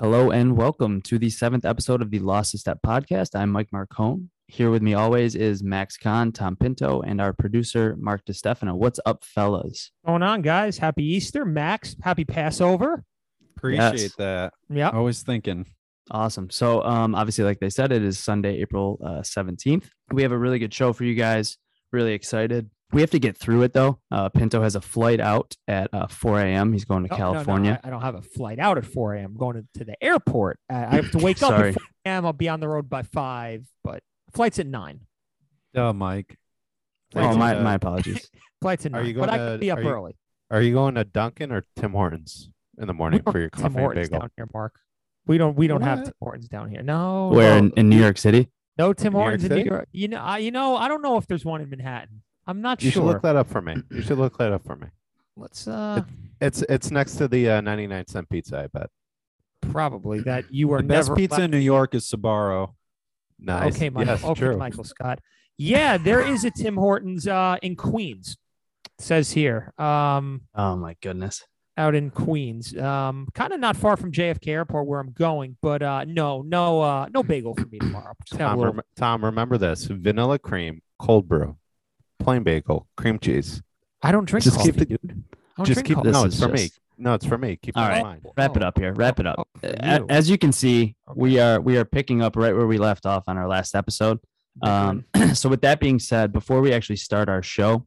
Hello and welcome to the seventh episode of the Lost a Step podcast. I'm Mike Marcone. Here with me always is Max Kahn, Tom Pinto, and our producer, Mark DeStefano. What's up, fellas? going on, guys? Happy Easter, Max. Happy Passover. Appreciate Yes. that. Yeah. Always thinking. Awesome. So, um, obviously, like they said, it is Sunday, April uh, 17th. We have a really good show for you guys. Really excited. We have to get through it though. Uh, Pinto has a flight out at uh, 4 a.m. He's going to No, no, no, California. I, I don't have a flight out at 4 a.m. I'm going to, to the airport. Uh, I have to wake up Sorry. at 4 a.m. I'll be on the road by 5, but flight's at 9. Oh, Mike. Oh, my, my apologies. Flight's at 9. Are 9. you but I gonna- could be up are you- early. Are you going to Dunkin' or Tim Hortons in the morning for your have Tim coffee and Hortons bagel? down here, Mark. We don't we don't have Tim Hortons down here. No. Where in, no, in New York City? no Tim New York Hortons in New York. You know, I, you know, I don't know if there's one in Manhattan. I'm not sure. You should look that up for me. You should look that up for me. Let's uh It's it's next to the uh, 99 cent pizza, I bet. probably that you are The best never pizza allowed- in New York is Sbarro. Nice. Okay, Michael. Yes, okay, true. Michael Scott. Yeah, there is a Tim Hortons uh, in Queens. It says here, um, Oh my goodness. out in Queens, um, kind of not far from JFK Airport where I'm going, but uh, no, no, uh, no bagel for me tomorrow. Just have a Tom, little- rem- Tom, remember this: vanilla cream, cold brew, plain bagel, cream cheese. I don't drink just coffee, keep the- dude. I don't Just drink keep. coffee. This No, is it's for me. No, it's for me. Keep All that right. in mind. Wrap it up here. Wrap it up. oh, you. As you can see, we are we are picking up right where we left off on our last episode. Um, so with that being said, before we actually start our show,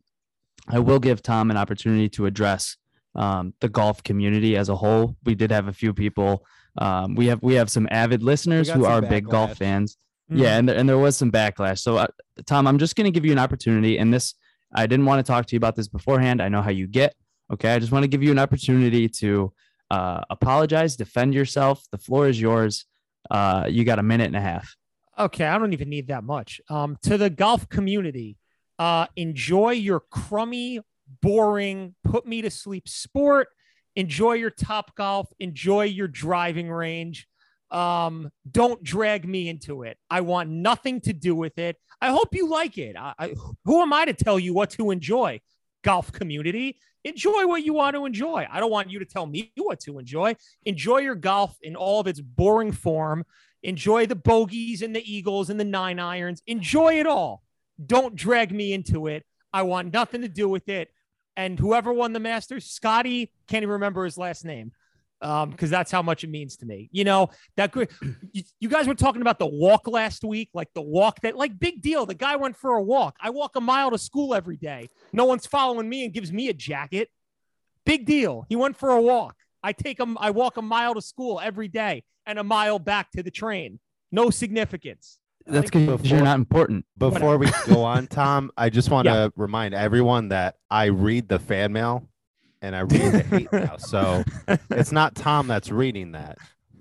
I will give Tom an opportunity to address um, the golf community as a whole. We did have a few people. Um, we have we have some avid listeners who some are big golf backlash. fans. Mm. Yeah, and there, and there was some backlash. So, uh, Tom, I'm just going to give you an opportunity. And this, I didn't want to talk to you about this beforehand. I know how you get. Okay, I just want to give you an opportunity to uh, apologize, defend yourself. The floor is yours. Uh, you got a minute and a half. Okay, I don't even need that much. Um, to the golf community, uh, enjoy your crummy, boring, put me to sleep sport. Enjoy your top golf. Enjoy your driving range. Um, don't drag me into it. I want nothing to do with it. I hope you like it. I, I, who am I to tell you what to enjoy? Golf community, enjoy what you want to enjoy. I don't want you to tell me what to enjoy. Enjoy your golf in all of its boring form enjoy the bogeys and the eagles and the nine irons enjoy it all don't drag me into it i want nothing to do with it and whoever won the masters scotty can't even remember his last name um because that's how much it means to me you know that you, you guys were talking about the walk last week like the walk that like big deal the guy went for a walk i walk a mile to school every day no one's following me and gives me a jacket big deal he went for a walk i take him i walk a mile to school every day and a mile back to the train. No significance. That's Like, because you're not important. Before we go on, Tom, I just want to Yeah. remind everyone that I read the fan mail and I read the hate now. So it's not Tom that's reading that.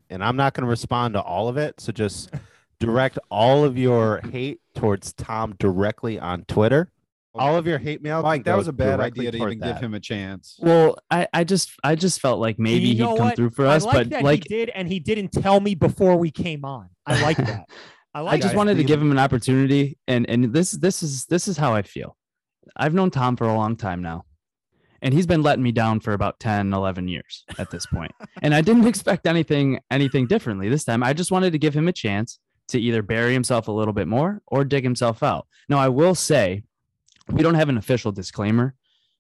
And I'm not going to respond to all of it. So just direct all of your hate towards Tom directly on Twitter. All of your hate mail. Mike, that was a bad idea to toward even give him a chance. Well, I, I just I just felt like maybe You he'd know come what? through for I us, like but that like he did, and he didn't tell me before we came on. I like that. I like. I just that. wanted to give him. him an opportunity, and and this this is this is how I feel. I've known Tom for a long time now, and he's been letting me down for about 10, 11 years at this point. and I didn't expect anything anything differently this time. I just wanted to give him a chance to either bury himself a little bit more or dig himself out. Now, I will say, we don't have an official disclaimer,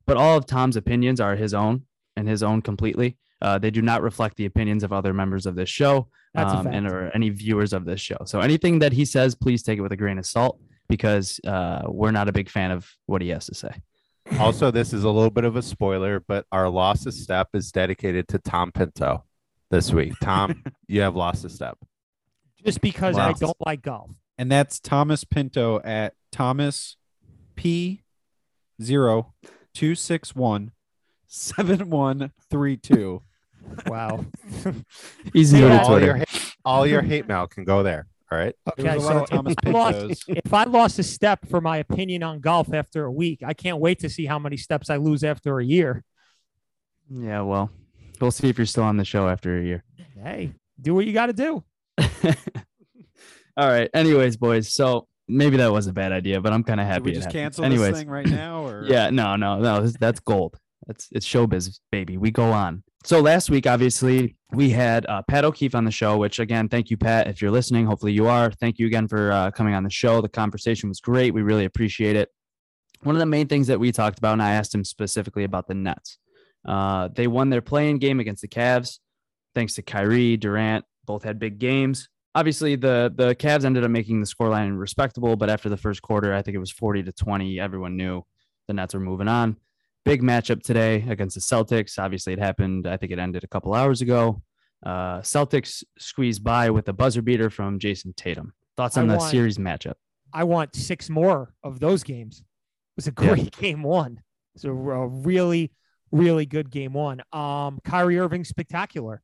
but all of Tom's opinions are his own and his own completely. Uh, they do not reflect the opinions of other members of this show um, and or any viewers of this show. So anything that he says, please take it with a grain of salt because uh, we're not a big fan of what he has to say. Also, this is a little bit of a spoiler, but our lost a step is dedicated to Tom Pinto this week. Tom, you have lost a step. just because I don't like golf. And that's Thomas Pinto at Thomas P zero two six one seven one three two. Wow. He's new to Yeah. all your hate, all your hate mail can go there. All right. Okay, There was so lot Thomas if I, lost, if I lost a step for my opinion on golf after a week, I can't wait to see how many steps I lose after a year. yeah, well, we'll see if you're still on the show after a year. Hey, do what you got to do. All right. Anyways, boys. So maybe that was a bad idea, but I'm kind of Should happy. we just happened. cancel Anyways, this thing right now? Or Yeah, no, no, no. That's gold. That's it's showbiz, baby. We go on. So last week, obviously, we had uh, Pat O'Keefe on the show, which again, thank you, Pat. If you're listening, hopefully you are. Thank you again for uh, coming on the show. The conversation was great. We really appreciate it. One of the main things that we talked about, and I asked him specifically about the Nets. Uh, they won their play-in game against the Cavs, thanks to Kyrie, Durant. Both had big games. Obviously, the the Cavs ended up making the scoreline respectable, but after the first quarter, I think it was 40 to 20. Everyone knew the Nets were moving on big matchup today against the Celtics. Obviously, it happened. I think it ended a couple hours ago. Uh, Celtics squeezed by with a buzzer beater from Jayson Tatum. Thoughts on I the want- series matchup? I want six more of those games. It was a Yeah. great game one. It's a, a really, really good game one. Um, Kyrie Irving spectacular.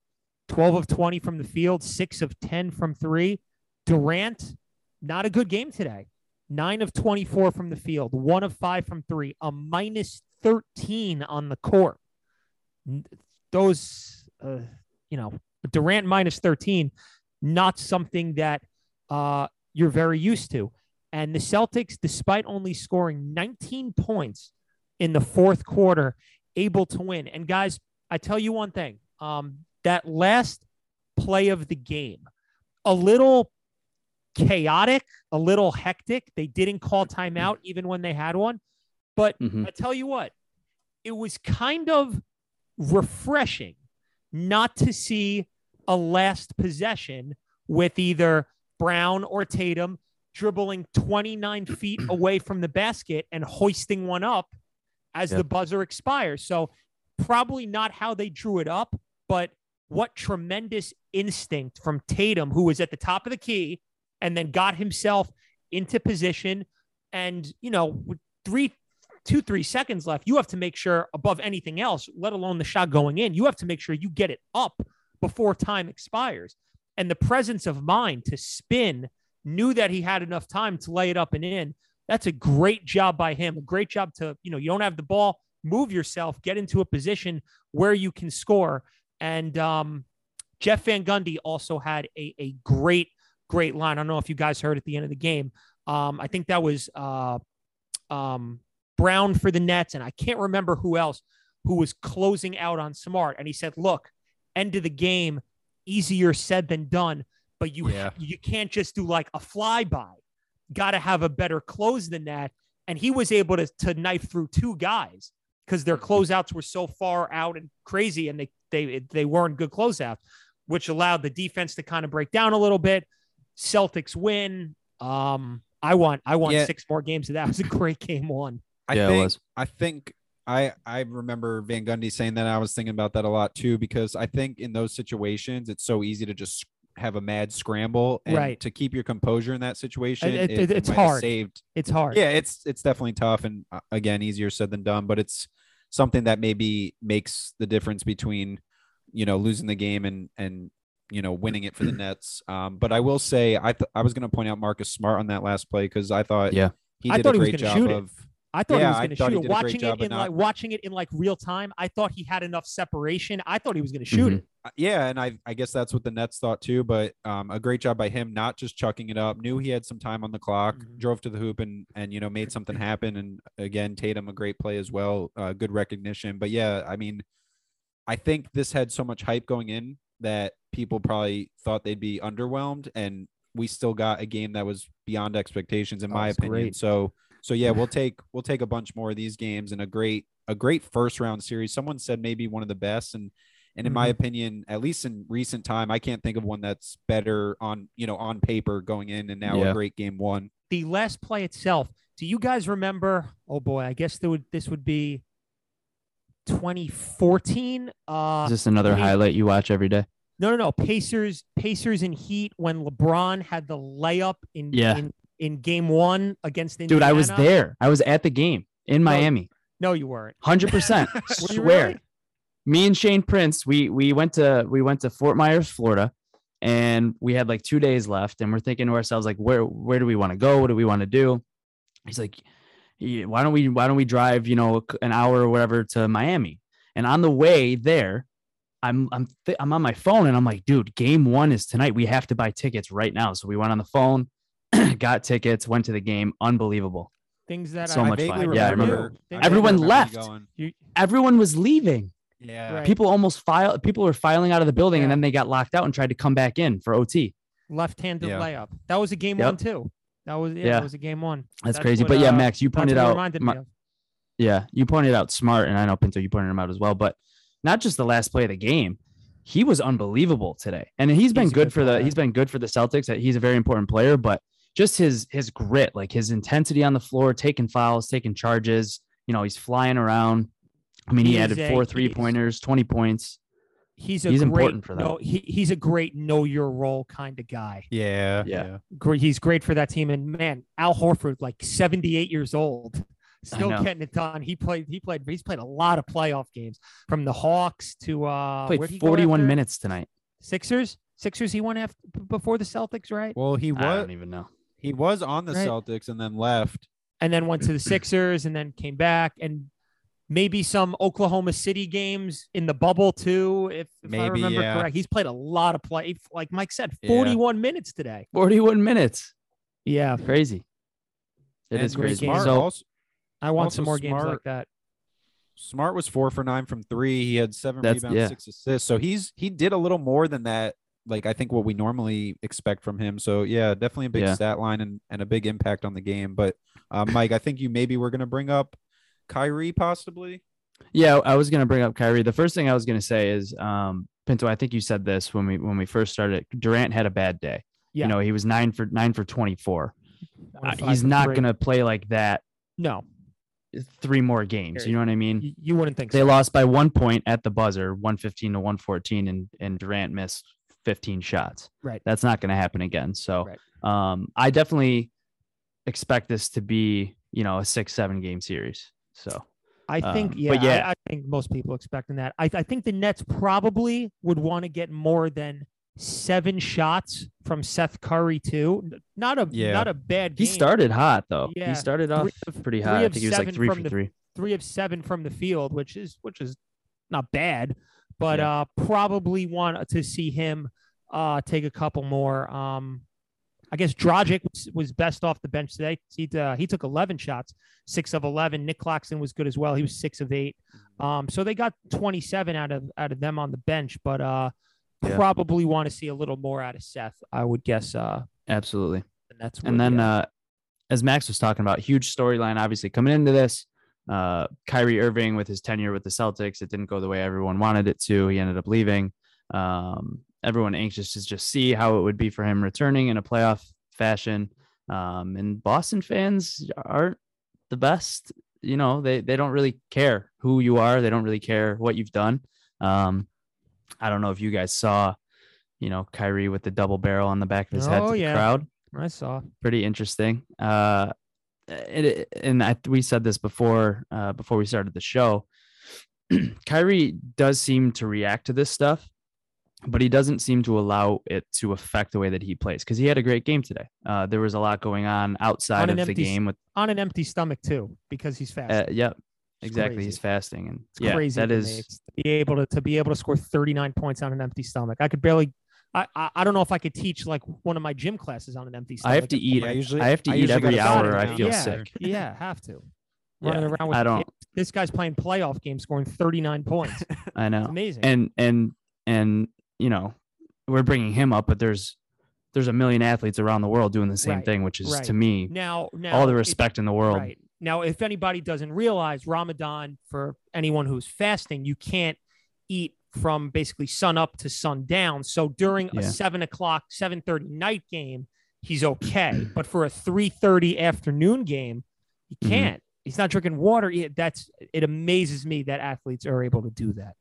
12 of 20 from the field, six of 10 from three. Durant, not a good game today. Nine of 24 from the field, one of five from three, a minus 13 on the court. Those, uh, you know, Durant minus 13, not something that uh, you're very used to. And the Celtics, despite only scoring 19 points in the fourth quarter, able to win. And guys, I tell you one thing um, that last play of the game, a little chaotic, a little hectic. They didn't call timeout even when they had one. But Mhm. I tell you what, it was kind of refreshing not to see a last possession with either Brown or Tatum dribbling 29 feet away from the basket and hoisting one up as Yep. the buzzer expires. So, probably not how they drew it up, but what tremendous instinct from Tatum, who was at the top of the key and then got himself into position. And, you know, three, two, three seconds left, you have to make sure above anything else, let alone the shot going in, you have to make sure you get it up before time expires. And the presence of mind to spin, knew that he had enough time to lay it up and in. That's a great job by him. A great job to, you know, you don't have the ball, move yourself, get into a position where you can score. And um, Jeff Van Gundy also had a, a great, great line. I don't know if you guys heard at the end of the game. Um, I think that was uh, um, Brown for the Nets, and I can't remember who else who was closing out on Smart. And he said, "Look, end of the game, easier said than done, but you Yeah. you can't just do like a flyby. Got to have a better close than that." And he was able to to knife through two guys because their closeouts were so far out and crazy, and they they they weren't good closeouts, which allowed the defense to kind of break down a little bit. Celtics win. Um, I want I want Yeah. six more games of that. It was a great game one. I Yeah, it think, was. I think I I remember Van Gundy saying that. I was thinking about that a lot too because I think in those situations it's so easy to just have a mad scramble and Right. to keep your composure in that situation. it- it- it's might hard. Saved. It's hard. Yeah, it's it's definitely tough and uh, again easier said than done, but it's something that maybe makes the difference between you know losing the game and and you know winning it for the Nets. Um, but I will say I th- I was going to point out Marcus Smart on that last play because I thought Yeah. he I did thought a he was great job shoot of I thought Yeah, he was going to shoot it. did a great Watching it in like watching it in like real time, I thought he had enough separation. I thought he was going to shoot Mhm. it. Uh, yeah, and I I guess that's what the Nets thought too. But um, a great job by him, not just chucking it up. Knew he had some time on the clock, Mhm. drove to the hoop, and and you know made something happen. And again, Tatum a great play as well, uh, good recognition. But yeah, I mean, I think this had so much hype going in that people probably thought they'd be underwhelmed, and we still got a game that was beyond expectations, in Oh, my opinion. great. So so yeah, we'll take we'll take a bunch more of these games and a great a great first round series. Someone said maybe one of the best, and and in my opinion, at least in recent time, I can't think of one that's better on you know on paper going in and now Yeah. a great game one. The last play itself. Do you guys remember? Oh boy, I guess there would this would be 2014. Uh, Is this another I mean- highlight you watch every day? No, no, no. Pacers, Pacers and Heat when LeBron had the layup in Yeah. in, in game one against Dude. I was there. I was at the game in Miami. No, you weren't. Hundred percent. Swear. really? Me and Shane Prince, we we went to we went to Fort Myers, Florida, and we had like two days left, and we're thinking to ourselves like, where where do we want to go? What do we want to do? He's like, why don't we why don't we drive you know an hour or whatever to Miami? And on the way there, I'm I'm th- I'm on my phone and I'm like, dude, game one is tonight. We have to buy tickets right now. So we went on the phone, got tickets, went to the game. Unbelievable. Things that So I much fun. Yeah, I remember. remember. I Everyone remember left. going. You, Everyone was leaving. Yeah. Right. People almost filed. People were filing out of the building, and then they got locked out and tried to come back in for OT. Left-handed Yeah. layup. That was a game Yep. one too. That was yeah, Yeah. That was a game one. That's, crazy. what, but yeah, uh, Max, you pointed out. reminded my- me of. Yeah, you pointed out smart, and I know Pinto, you pointed him out as well. But not just the last play of the game, he was unbelievable today, and he's been He's good good for the. He's been good for the Celtics. That he's a very important player, but just his his grit, like his intensity on the floor, taking fouls, taking charges. You know, he's flying around. I mean, he, He is added a- four three pointers, twenty points. He's a He's great, important for them. No, he, he's a great know your role kind of guy. Yeah. Yeah. Great, he's great for that team. And man, Al Horford, like 78 years old, still getting it done. He played. He played. He's played a lot of playoff games from the Hawks to uh, Played forty one minutes tonight. Sixers. Sixers. He went after before the Celtics, right? Well, he won. I was don't even know. He was on the Right. Celtics and then left. and then went to the Sixers and then came back and maybe some Oklahoma City games in the bubble too, if, if I remember yeah. correct. He's played a lot of play. Like Mike said, Yeah. 41 minutes today. Forty one minutes. Yeah. Crazy. It And is crazy. Smart So also, I want some more games like that. Smart was four for nine from three. He had seven That's- rebounds, yeah. six assists. So he's he did a little more than that. Like I think what we normally expect from him. So yeah, definitely a big Yeah. stat line and, and a big impact on the game. But uh, Mike, I think you maybe were gonna bring up Kyrie possibly. Yeah, I was gonna bring up Kyrie. The first thing I was gonna say is, um, Pinto. I think you said this when we when we first started. Durant had a bad day. Yeah. You know, he was nine for nine for twenty four. Uh, he's not three. gonna play like that No, three more games. You know what I mean? you, you wouldn't think They so. lost by one point at the buzzer, one fifteen to one fourteen, and and Durant missed fifteen shots. Right. That's not gonna happen again. So, Right. um, I definitely expect this to be you know a six seven game series. So I think, Um, yeah, but yeah. I, I think most people expecting that. I, I think the Nets probably would want to get more than seven shots from Seth Curry too. Not a Yeah. not a bad game. he started hot though. Yeah, He started off three of- pretty hot. I think he was like three from for the- three. three of seven from the field, which is which is not bad, but Yeah. uh probably want to see him uh take a couple more. Um I guess Dragic was, was best off the bench today. He uh, he took 11 shots, six of 11. Nick Claxton was good as well. He was six of eight. Um, so they got 27 out of out of them on the bench, but uh, Yeah. probably want to see a little more out of Seth. I would guess. Uh, Absolutely. and that's And then, uh, as Max was talking about, huge storyline obviously coming into this. Uh, Kyrie Irving with his tenure with the Celtics, it didn't go the way everyone wanted it to. He ended up leaving. Um, everyone anxious to just see how it would be for him returning in a playoff fashion. Um, and Boston fans aren't the best. You know, they they don't really care who you are. They don't really care what you've done. Um, I don't know if you guys saw, you know, Kyrie with the double barrel on the back of his head Oh, to the yeah. crowd I saw. pretty interesting. Uh, it, and I, we said this before uh, before we started the show. Kyrie does seem to react to this stuff, but he doesn't seem to allow it to affect the way that he plays because he had a great game today. Uh, there was a lot going on outside On of an the empty game with, on an empty stomach too, because he's fast. uh, yep, It's exactly. crazy. He's fasting and It's yeah, crazy. that me. to be able to to be able to score 39 points on an empty stomach. I could barely. I, I, I don't know if I could teach like one of my gym classes on an empty stomach. I have to at eat. Yeah, moment. usually I have to I eat every hour. I feel Yeah. sick. Yeah, have to. Yeah, Running around with I don't. kids. This guy's playing playoff games, scoring 39 points. I know. amazing. and and and you know we're bringing him up but there's there's a million athletes around the world doing the same Right, thing which is right. to me now, now all the respect in the world Right. Now, if anybody doesn't realize Ramadan, for anyone who's fasting, you can't eat from basically sun up to sun down. So during Yeah. a seven o'clock, seven thirty night game, he's okay. but for a three thirty afternoon game, he Mhm. can't. He's not drinking water. He- That's it. Amazes me that athletes are able to do that.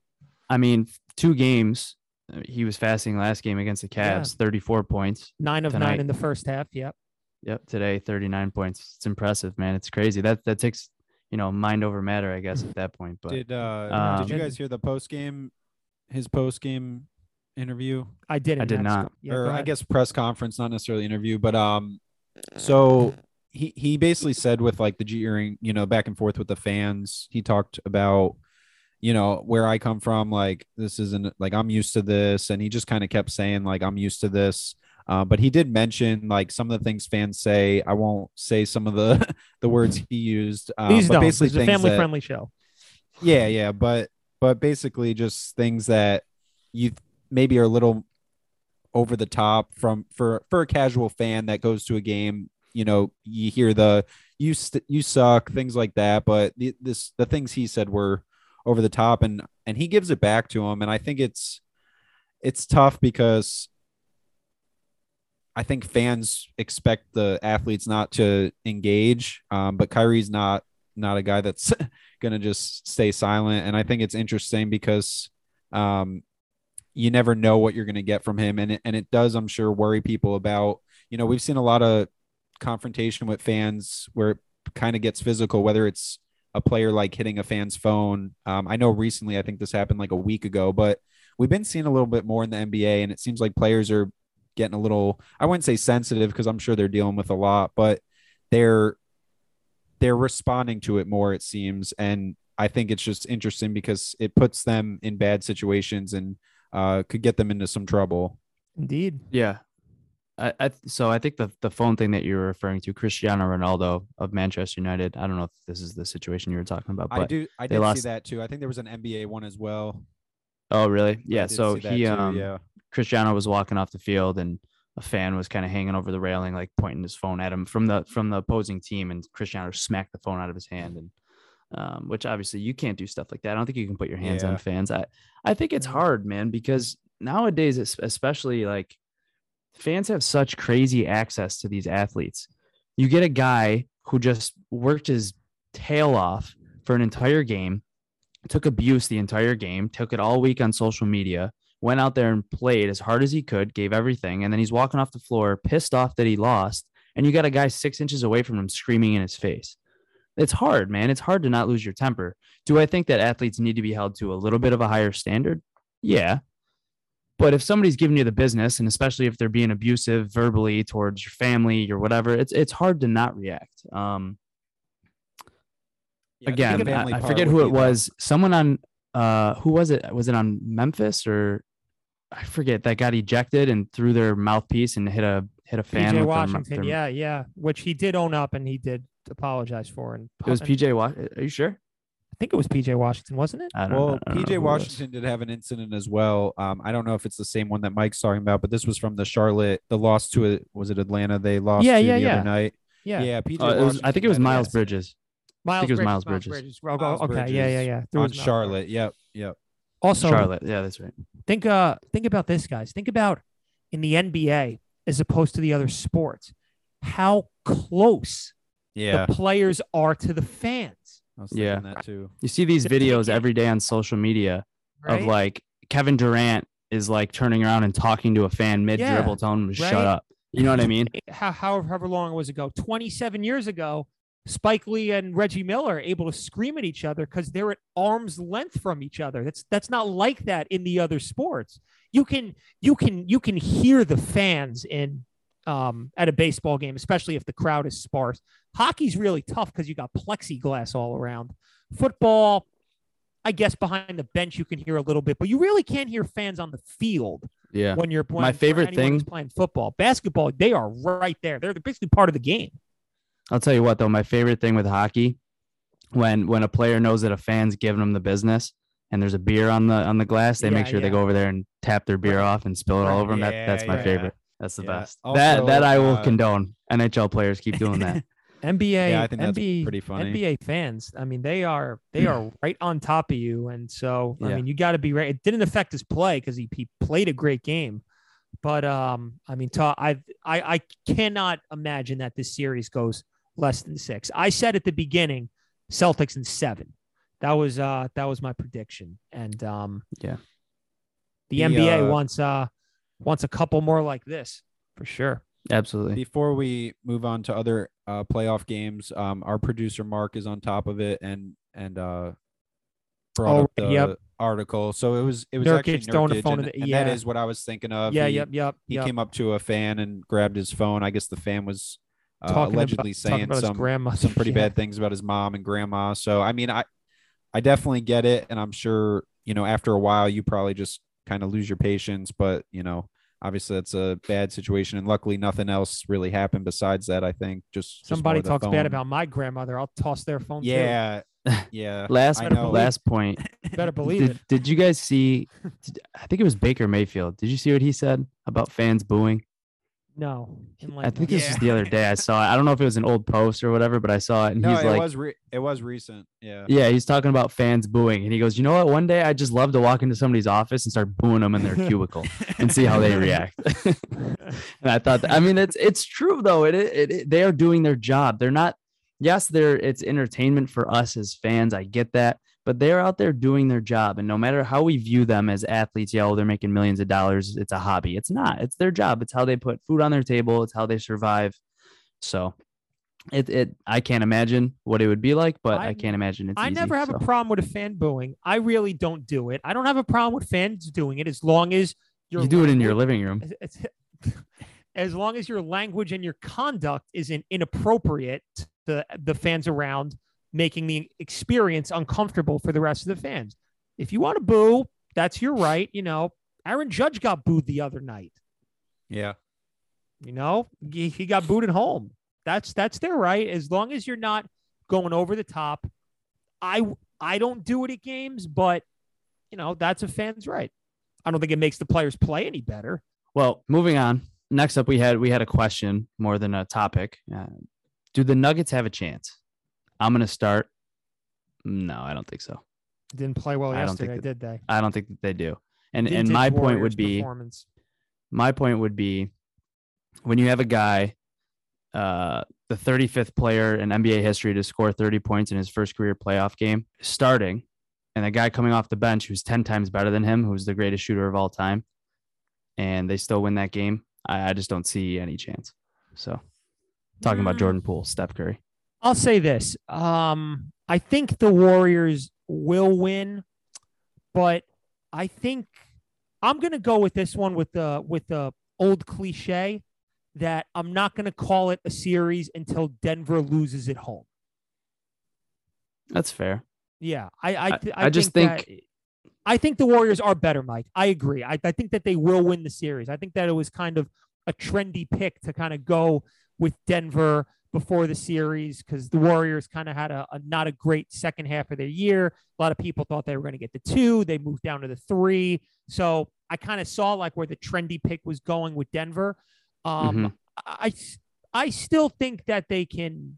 i mean two games uh, he was fasting last game against the Yeah. Cavs 34 points Nine of nine in the first half. Yep. yep today 39 points it's impressive man it's crazy that that takes you know mind over matter i guess at that point but Did uh Um, did you guys hear the post game his post game interview? I did. I did not. Yeah, or I guess press conference, not necessarily interview, but um so he he basically said with like the jeering, you know, back and forth with the fans, he talked about you know where I come from, like this isn't like I'm used to this, and he just kind of kept saying like I'm used to this. Uh, but he did mention like some of the things fans say. I won't say some of the the words he used. Uh, Please don't. basically It's a family that- friendly show. yeah, yeah, but but basically just things that you maybe are a little over the top from for for a casual fan that goes to a game. You know, you hear the you st- you suck things like that, but the, this the things he said were over the top, and and he gives it back to him, and I think it's it's tough because I think fans expect the athletes not to engage, um, but Kyrie's not not a guy that's gonna just stay silent. And I think it's interesting because um, you never know what you're gonna get from him, and it, and it does, I'm sure, worry people about. You know, we've seen a lot of confrontation with fans where it kind of gets physical, whether it's a player like hitting a fan's phone. Um, I know recently, I think this happened like a week ago, but we've been seeing a little bit more in the NBA, and it seems like players are getting a little I wouldn't say sensitive because I'm sure they're dealing with a lot, but they're they're responding to it more, it seems. And I think it's just interesting because it puts them in bad situations and uh, could get them into some trouble. Indeed. Yeah. I, I so I think the the phone thing that you're referring to, Cristiano Ronaldo of Manchester United. I don't know if this is the situation you were talking about, but I do I did lost- see that too. I think there was an NBA one as well. oh really? Yeah. So he too, um yeah. Cristiano was walking off the field and a fan was kind of hanging over the railing, like pointing his phone at him from the from the opposing team, and Cristiano smacked the phone out of his hand, and um, which obviously you can't do stuff like that. I don't think you can put your hands Yeah. on fans. I I think it's hard, man, because nowadays, especially like fans have such crazy access to these athletes. You get a guy who just worked his tail off for an entire game, took abuse the entire game, took it all week on social media, went out there and played as hard as he could, gave everything, and then he's walking off the floor pissed off that he lost. And you got a guy six inches away from him screaming in his face. It's hard, man. It's hard to not lose your temper. Do I think that athletes need to be held to a little bit of a higher standard? Yeah. But if somebody's giving you the business, and especially if they're being abusive verbally towards your family or whatever, it's it's hard to not react. Um, Yeah, again, I, I forget who it was. Someone on uh who was it? Was it on Memphis or I forget that got ejected and threw their mouthpiece and hit a hit a fan. PJ with their Washington. their- yeah, yeah. Which he did own up and he did apologize for. And It was PJ. Wa- Are you sure? I think it was PJ Washington, wasn't it? I don't Well, know. I don't PJ who it was. Washington did have an incident as well. Um, I don't know if it's the same one that Mike's talking about, but this was from the Charlotte, the loss to it. Was it Atlanta? They lost Yeah, to yeah, the yeah. other night. Yeah. Yeah, PJ. Uh, it was, I think it was Miles. Bridges. Miles think it was Bridges, Miles Bridges. Oh, Miles okay, yeah, yeah, yeah. There on was Miles Charlotte. Yep, yep. Also, Charlotte. Yeah, that's right. think uh think about this, guys. Think about in the NBA as opposed to the other sports, how close Yeah, the players are to the fans. I was Yeah. that too. You see these videos every day on social media Right? of like Kevin Durant is like turning around and talking to a fan mid dribble, Yeah, telling him to right. shut up. You know what I mean? how however, however long it was ago, 27 years ago, Spike Lee and Reggie Miller are able to scream at each other because they're at arm's length from each other. That's that's not like that in the other sports. You can you can you can hear the fans in um, at a baseball game, especially if the crowd is sparse. Hockey's really tough because you got plexiglass all around. Football, I guess behind the bench you can hear a little bit, but you really can't hear fans on the field Yeah. when you're playing. for favorite thing- playing football, basketball, they are right there. They're basically part of the game. I'll tell you what though, my favorite thing with hockey, when when a player knows that a fan's giving them the business and there's a beer on the on the glass, they make Yeah, sure they go over there and tap their beer Right. off and spill it all over them. That, that's my Yeah, favorite. That's the Yeah. best. that that I will uh, condone. NHL players keep doing that. NBA, Yeah, I think that's NBA, pretty funny. NBA fans. I mean, they are they are right on top of you, and so I Yeah. mean, you got to be right. It didn't affect his play because he, he played a great game, but um, I mean, ta- I I I cannot imagine that this series goes less than six. I said at the beginning, Celtics in seven. That was uh that was my prediction, and um, Yeah. the, The, NBA uh, wants uh wants a couple more like this for sure. Absolutely. Before we move on to other uh, playoff games, um, our producer Mark is on top of it and and uh, brought Oh, up the yep. article. So it was it was Nurkic actually throwing the Nurkic, phone and, in the- and that yeah. is what I was thinking of. yeah, he, yep, yep. He yep. came up to a fan and grabbed his phone. I guess the fan was uh, Talking about- allegedly saying some grandmother, some pretty yeah. bad things about his mom and grandma. So I mean, I I definitely get it, and I'm sure you know after a while you probably just kind of lose your patience. But you know, obviously that's a bad situation, and luckily nothing else really happened besides that. I think just just Somebody more the talks bad about my grandmother, I'll toss their phone. too. Yeah, Yeah. last I know. last point. Better believe Did, it. did you guys see? Did, I think it was Baker Mayfield. Did you see what he said about fans booing? No. I think us. this was the other day. I saw it. I don't know if it was an old post or whatever, but I saw it, and No, he's it like, was re- it was recent. Yeah. "Yeah, he's talking about fans booing," and he goes, "You know what? One day I just love to walk into somebody's office and start booing them in their cubicle and see how they react." and I thought, that, I mean, it's it's true though. It, it it they are doing their job. They're not. Yes, they're it's entertainment for us as fans. I get that, but they're out there doing their job, and no matter how we view them as athletes, yeah, oh, they're making millions of dollars. It's a hobby. It's not. It's their job. It's how they put food on their table. It's how they survive. So. It, it I can't imagine what it would be like, but I, I- can't imagine it's I easy, never have so. a problem with a fan booing. I really don't do it. I don't have a problem with fans doing it as long as you're You do it in your living room. it's, as long as your language and your conduct isn't inappropriate to the fans around, making the experience uncomfortable for the rest of the fans. If you want to boo, that's your right. You know, Aaron Judge got booed the other night. Yeah. You know, he, he got booed at home. That's that's their right. As long as you're not going over the top. I I don't do it at games, but you know that's a fan's right. I don't think it makes the players play any better. Well, moving on. Next up, we had we had a question more than a topic. Uh, do the Nuggets have a chance? I'm gonna start. No, I don't think so. Didn't play well I don't think yesterday, that- did they? I don't think that they do. And and Vintage my point would be performance. my point would be when you have a guy, uh, the 35th player in NBA history to score 30 points in his first career playoff game, starting, and a guy coming off the bench who's 10 times better than him, who's the greatest shooter of all time, and they still win that game. I, I just don't see any chance. So, talking about Mm. Jordan Poole, Steph Curry. I'll say this. Um, I think the Warriors will win, but I think I'm gonna go with this one with the with the old cliche that I'm not gonna call it a series until Denver loses at home. That's fair. Yeah, I I, I- I just think- that- I think the Warriors are better, Mike. I agree. I, I think that they will win the series. I think that it was kind of a trendy pick to kind of go with Denver before the series because the Warriors kind of had a, a not a great second half of their year. A lot of people thought they were going to get the two. They moved down to the three. So I kind of saw like where the trendy pick was going with Denver. Um, I, I still think that they can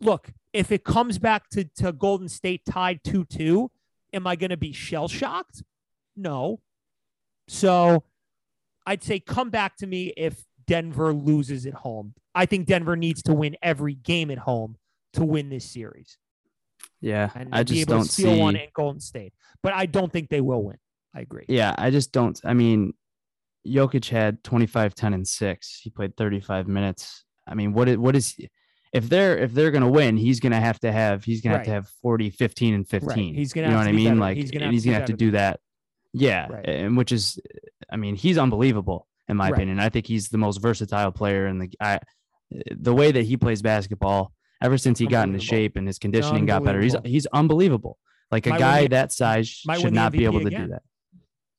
look if it comes back to, to Golden State tied 2 2, am I going to be shell shocked? No. So I'd say come back to me if Denver loses at home. I think Denver needs to win every game at home to win this series Yeah, and I be just able don't to steal see. one at Golden State. But I don't think they will win. I agree. Yeah, I just don't. I mean, Jokic had 25, 10, and 6. He played 35 minutes. I mean, what is, what is if they're if they're gonna win, he's gonna have to have he's gonna have to have 40, 15, and 15. He's gonna you know what I mean? better. Like He's gonna have he's to gonna have to do that. Yeah. Right. And which is I mean, he's unbelievable in my Right. opinion. I think he's the most versatile player in the I the way that he plays basketball ever since he got into shape and his conditioning got better. He's Unbelievable. he's unbelievable. Like a Might guy the- that size should not be able to again. do that.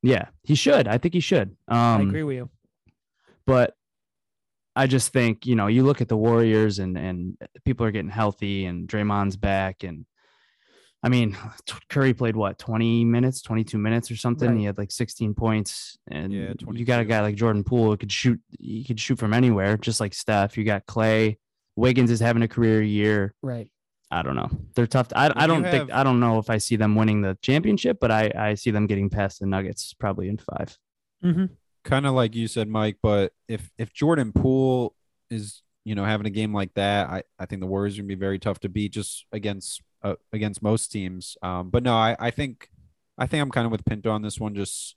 Yeah, he should. I think he should. Um, I agree with you. but I just think you know you look at the Warriors and and people are getting healthy and Draymond's back and I mean Curry played what 20 minutes 22 minutes or something Right. he had like 16 points and Yeah, you got a guy like Jordan Poole who could shoot he could shoot from anywhere just like Steph you got Klay Wiggins is having a career year Right. I don't know they're tough I, I don't think have- I don't know if I see them winning the championship but I I see them getting past the Nuggets probably in 5 Mm-hmm. kind of like you said, Mike. But if if Jordan Poole is you know having a game like that, I I think the Warriors are gonna be very tough to beat just against uh, against most teams. Um, but no, I I think I think I'm kind of with Pinto on this one. Just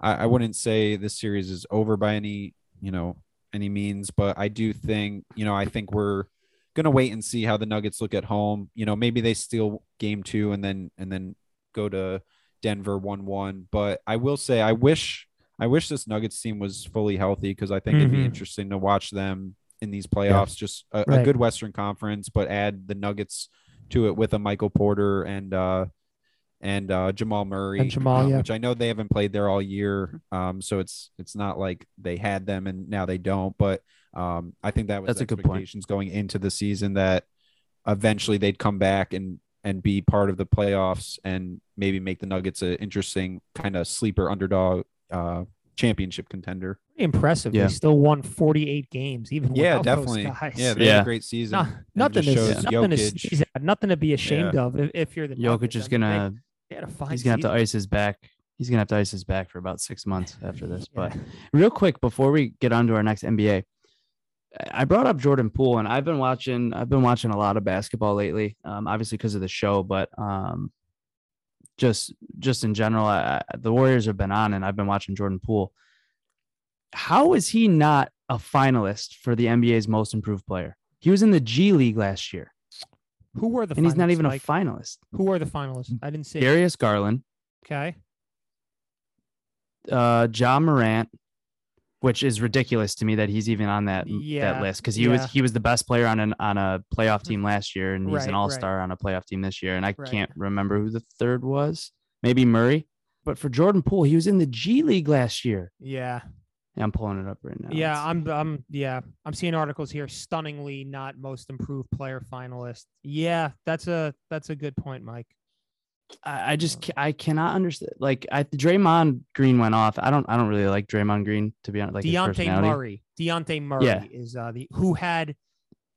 I, I wouldn't say this series is over by any you know any means, but I do think you know I think we're gonna wait and see how the Nuggets look at home. You know, maybe they steal game two and then and then go to Denver one one. But I will say I wish I wish this Nuggets team was fully healthy because I think it'd be Mhm. interesting to watch them in these playoffs. Just a, a good Western Conference, but add the Nuggets to it with a Michael Porter and uh and uh Jamal Murray, And Jamal, um, yeah. which I know they haven't played there all year. Um, so it's it's not like they had them and now they don't. But um, I think that was That's a good point. expectations going into the season that eventually they'd come back and and be part of the playoffs and maybe make the Nuggets an interesting kind of sleeper underdog uh, championship contender. Impressive. Yeah. They still won 48 games, even Yeah, without those definitely. guys. Yeah, they had Yeah. a great season. No- and nothing just to, shows nothing to Jokic- sneeze at, nothing to be ashamed of if, if you're the Jokic Nuggets. is I mean, they- gonna they had he's gonna have to ice his back. He's gonna have to ice his back for about six months after this. But real quick before we get on to our next NBA, I brought up Jordan Poole, and I've been watching. I've been watching a lot of basketball lately, um, obviously because of the show, but um, just just in general, I, I- the Warriors have been on, and I've been watching Jordan Poole. How is he not a finalist for the NBA's Most Improved Player? He was in the G League last year, Who were the and he's not even Mike? a finalist. Who are the finalists? I didn't see. Darius Garland, Okay. uh Ja Morant, which is ridiculous to me that he's even on that Yeah, that list because he yeah. was he was the best player on an on a playoff team last year and he's Right, an all star on a playoff team this year and I Right. can't remember who the third was maybe Murray but for Jordan Poole he was in the G League last year Yeah. Yeah, I'm pulling it up right now Yeah, I'm I'm yeah, I'm seeing articles here stunningly not most improved player finalist. Yeah, that's a that's a good point, Mike. I, I just I cannot understand like I Draymond Green went off I don't I don't really like Draymond Green to be honest like his Dejounte personality. Murray. Dejounte Murray is uh the who had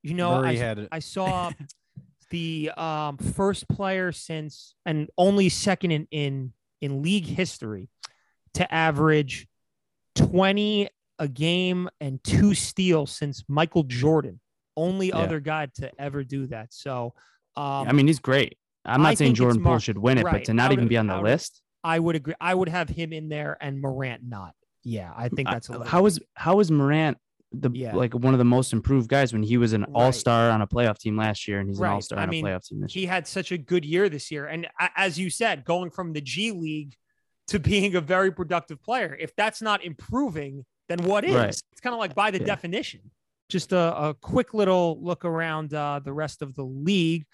you know I, Murray s- had I saw the um first player since and only second in in in league history to average 20 a game and two steals since Michael Jordan. Only Yeah. other guy to ever do that. So um I mean he's great I'm I not saying Jordan Poole should win it right, but to not would- even be on the I would- list I would agree. I would have him in there and Morant not. Yeah, I think that's a little how is how is Morant the Yeah. like one of the most improved guys when he was an Right. all star on a playoff team last year and he's Right. an all star I on mean, a playoff team this year. he had such a good year this year. And as you said, going from the G League to being a very productive player, if that's not improving, then what is? Right. It's kind of like by the Yeah. definition. Just a, a quick little look around uh, the rest of the league.